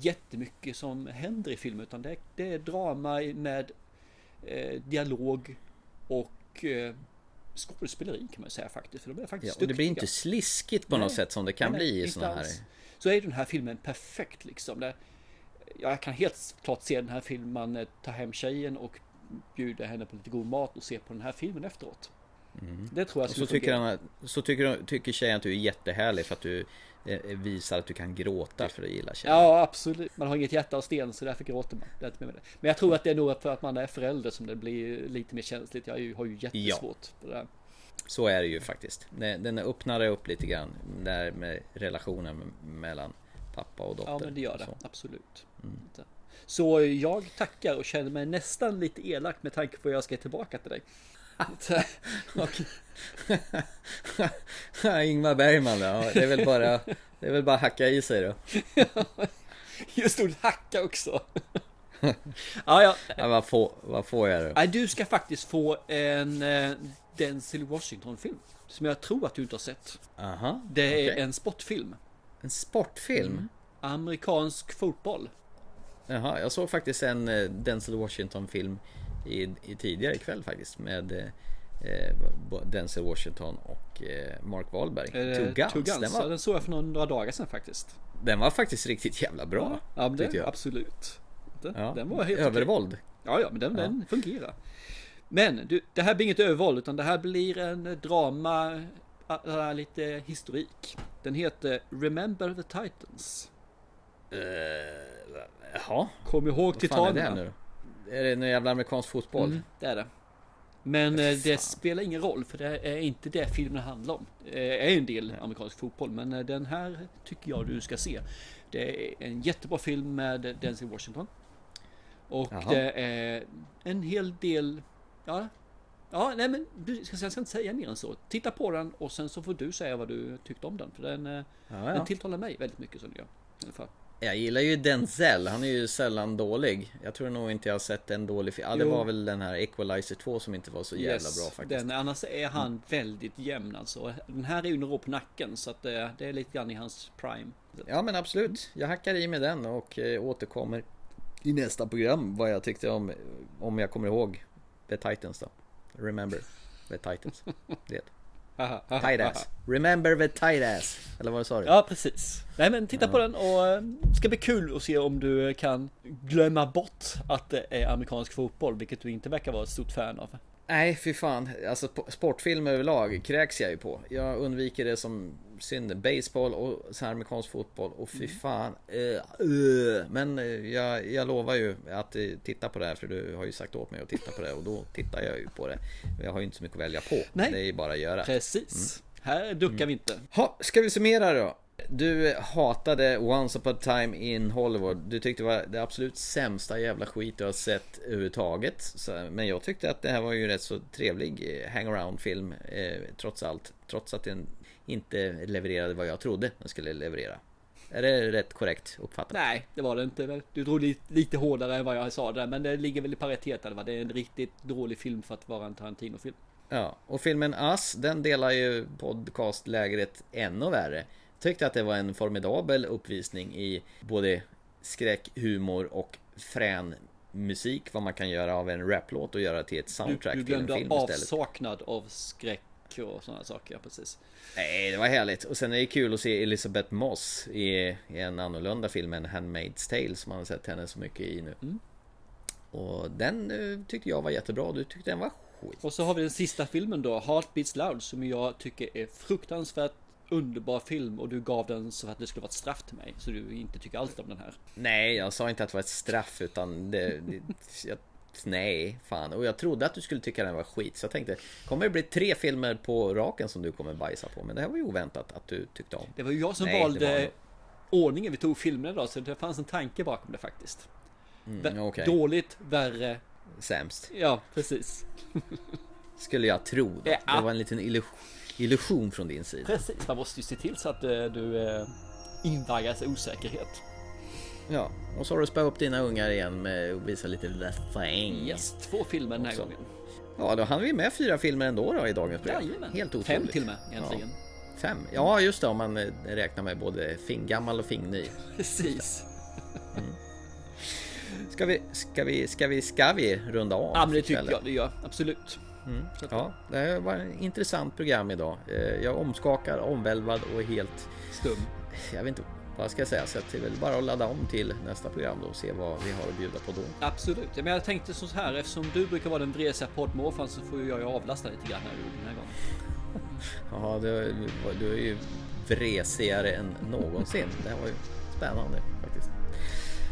jättemycket som händer i filmen utan det det är drama med eh, dialog och eh, skådespeleri kan man säga faktiskt. För de är Ja, faktiskt och det blir inte sliskigt på något Nej. sätt som det kan Nej, bli i såna här. Så är den här filmen perfekt liksom. Det, jag kan helt klart se den här filmen, eh, tar hem tjejen och bjuder henne på lite god mat och ser på den här filmen efteråt. Det tror jag Och skulle så tycker, han, att- så tycker, tycker tjejen att du är jättehärlig för att du eh, visar att du kan gråta för att gilla tjejen. Ja, absolut. Man har inget hjärta av sten så därför gråter man. Det är inte med det. Men jag tror att det är nog för att man är förälder som det blir lite mer känsligt. Jag har ju jättesvårt för det där. Så är det ju faktiskt. Den öppnar upp lite grann där med relationen mellan pappa och dotter. Ja, men det gör det. Så. Absolut. Så jag tackar och känner mig nästan lite elak med tanke på att jag ska tillbaka till dig. Ingmar Bergman då? Det är väl bara Det är väl bara hacka i sig då. just ordet hacka också. ja, ja. Ja, vad, får, vad får jag då? Nej, du ska faktiskt få en eh, Denzel Washington-film. Som jag tror att du inte har sett. Aha, Det är okej. en sportfilm. En sportfilm? Mm. Amerikansk fotboll. Jaha, jag såg faktiskt en eh, Denzel Washington-film i, i tidigare ikväll faktiskt med eh, eh, Denzel Washington och eh, Mark Wahlberg. Eh, Two Guns. Two Guns. Den, Ja, var, den såg jag för några dagar sedan faktiskt. den var faktiskt riktigt jävla bra. Ja, det, jag. absolut. Den, Ja. den var helt Övervåld. okej. Ja, ja, men den, Ja. den fungerar. Men du, det här blir inget övervåld utan det här blir en drama, äh, lite historik. Den heter Remember the Titans. Uh, jaha. Kom ihåg Titanerna. Är det någon jävla amerikansk fotboll? Mm, det är det. Men eh, det spelar ingen roll för det är inte det filmen handlar om. Det är en del amerikansk fotboll men eh, den här tycker jag du ska se. Det är en jättebra film med Denzel Washington. Och Jaha. det är en hel del, ja, ja nej men du jag ska inte säga mer än så. Titta på den och sen så får du säga vad du tyckte om den. För den, eh, Ja, ja. den tilltalar mig väldigt mycket som det gör. I alla fall. Jag gillar ju Denzel, han är ju sällan dålig. Jag tror nog inte jag har sett en dålig film. Ja, det Jo. var väl den här Equalizer 2 som inte var så jävla Yes, bra faktiskt. Mm. Den, annars är han väldigt jämn alltså. Den här är ju några år på nacken så att det, det är lite grann i hans prime. Ja men absolut, jag hackar i med den och eh, återkommer i nästa program vad jag tyckte om, om jag kommer ihåg The Titans då. Remember The Titans. Det. Tight ass. Remember the tight ass. Eller vad sa du? Ja precis. Nej men titta Ja. på den och eh, det ska bli kul att se om du kan glömma bort att det är amerikansk fotboll, vilket du inte verkar vara ett stort fan av. Nej fy fan, alltså sp- sportfilm överlag kräks jag ju på. Jag undviker det som synd. Baseball och så här amerikansk fotboll och fy fan. eh, eh. Men eh, jag, jag lovar ju att titta på det här för du har ju sagt åt mig att titta på det och då tittar jag ju på det. Jag har ju inte så mycket att välja på. Nej. Det är ju bara att göra. Precis. Här duckar vi inte. Ha, ska vi summera då? Du hatade Once upon a time in Hollywood. Du tyckte det var det absolut sämsta jävla skit du har sett överhuvudtaget. Så, men jag tyckte att det här var ju rätt så trevlig eh, hangaround film eh, trots allt. Trots att den inte levererade vad jag trodde den skulle leverera. Är det rätt korrekt uppfattat? Nej, det var det inte väl. Du drog lite, lite hårdare än vad jag sa där, men det ligger väl i paritet. eller vad? Det är en riktigt dålig film för att vara en Tarantino-film. Ja, och filmen Us, den delar ju podcastlägret ännu värre. Tyckte att det var en formidabel uppvisning i både skräck, humor och frän musik, vad man kan göra av en raplåt och göra till ett Du, soundtrack du till en glömde film istället. avsaknad av skräck och sådana saker, ja precis. Nej, det var härligt. Och sen är det kul att se Elizabeth Moss i, i en annorlunda film än Handmaid's Tale som man har sett henne så mycket i nu. Mm. Och den eh, tyckte jag var jättebra. Du tyckte den var skit. Och så har vi den sista filmen då, Heart Beats Loud, som jag tycker är fruktansvärt underbar film och du gav den så att det skulle vara ett straff till mig. Så du inte tycker alls om den här. Nej, jag sa inte att det var ett straff utan det, det jag, Nej, fan. Och jag trodde att du skulle tycka den var skit. Så jag tänkte, kommer det bli tre filmer på raken som du kommer bajsa på? Men det här var ju oväntat att du tyckte om. Det var ju jag som Nej, valde var ordningen vi tog filmerna då, så det fanns en tanke bakom det faktiskt. Mm, okej. Dåligt, värre. Sämst. Ja, precis. Skulle jag tro. Då. Ja. Det var en liten illusion, illusion från din sida. Precis, man måste ju se till så att eh, du eh, invaggas i osäkerhet. Ja, och så har du spöat upp dina ungar igen med att visa lite läffäng. Yes, två filmer den här Också. gången. Ja, då hann vi med fyra filmer ändå då i dagens program. Jajamän. Helt otroligt. Fem till och med, egentligen. Ja. Fem? Ja, just det, om man eh, räknar med både fingammal och fingny. Precis. Ska vi, ska vi, ska vi, ska vi runda av? Ja, men det tycker jag det gör. Absolut. Mm. Ja, det var ett intressant program idag. Eh, Jag är omskakad, omvälvad och helt stum. Jag vet inte vad ska jag säga, så det är väl bara att ladda om till nästa program då och se vad vi har att bjuda på då. Absolut. Ja, Men jag tänkte så här, eftersom du brukar vara den vresiga poddmorfan så får jag ju avlasta lite grann här den här gången. Ja, du, du är ju vresigare än någonsin. Det här var ju spännande faktiskt.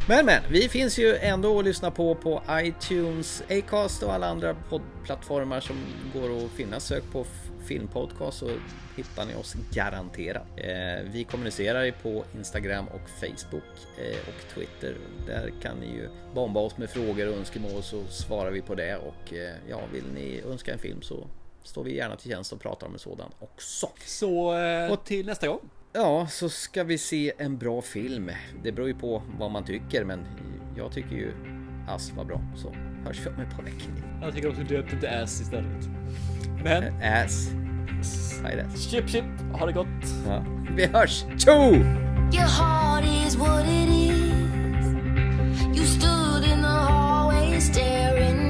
Men men, vi finns ju ändå att lyssna på på iTunes, Acast och alla andra poddplattformar som går att finna. Sök på filmpodcast så hittar ni oss garanterat. Eh, vi kommunicerar på Instagram och Facebook eh, och Twitter. Där kan ni ju bomba oss med frågor och önskemål så svarar vi på det och eh, ja, vill ni önska en film så står vi gärna till tjänst och pratar om en sådan också. Så och till nästa gång. Ja, så ska vi se en bra film. Det beror ju på vad man tycker, men jag tycker ju Ass var bra. Så hörs vi om ett par veckor. Jag tycker att du döpte till Ass istället. Men... Eh, ass. Hej då. Chip chip, ha det gott. Ja. Vi hörs! Tjo! Your heart is what it is. You stood in the hallway staring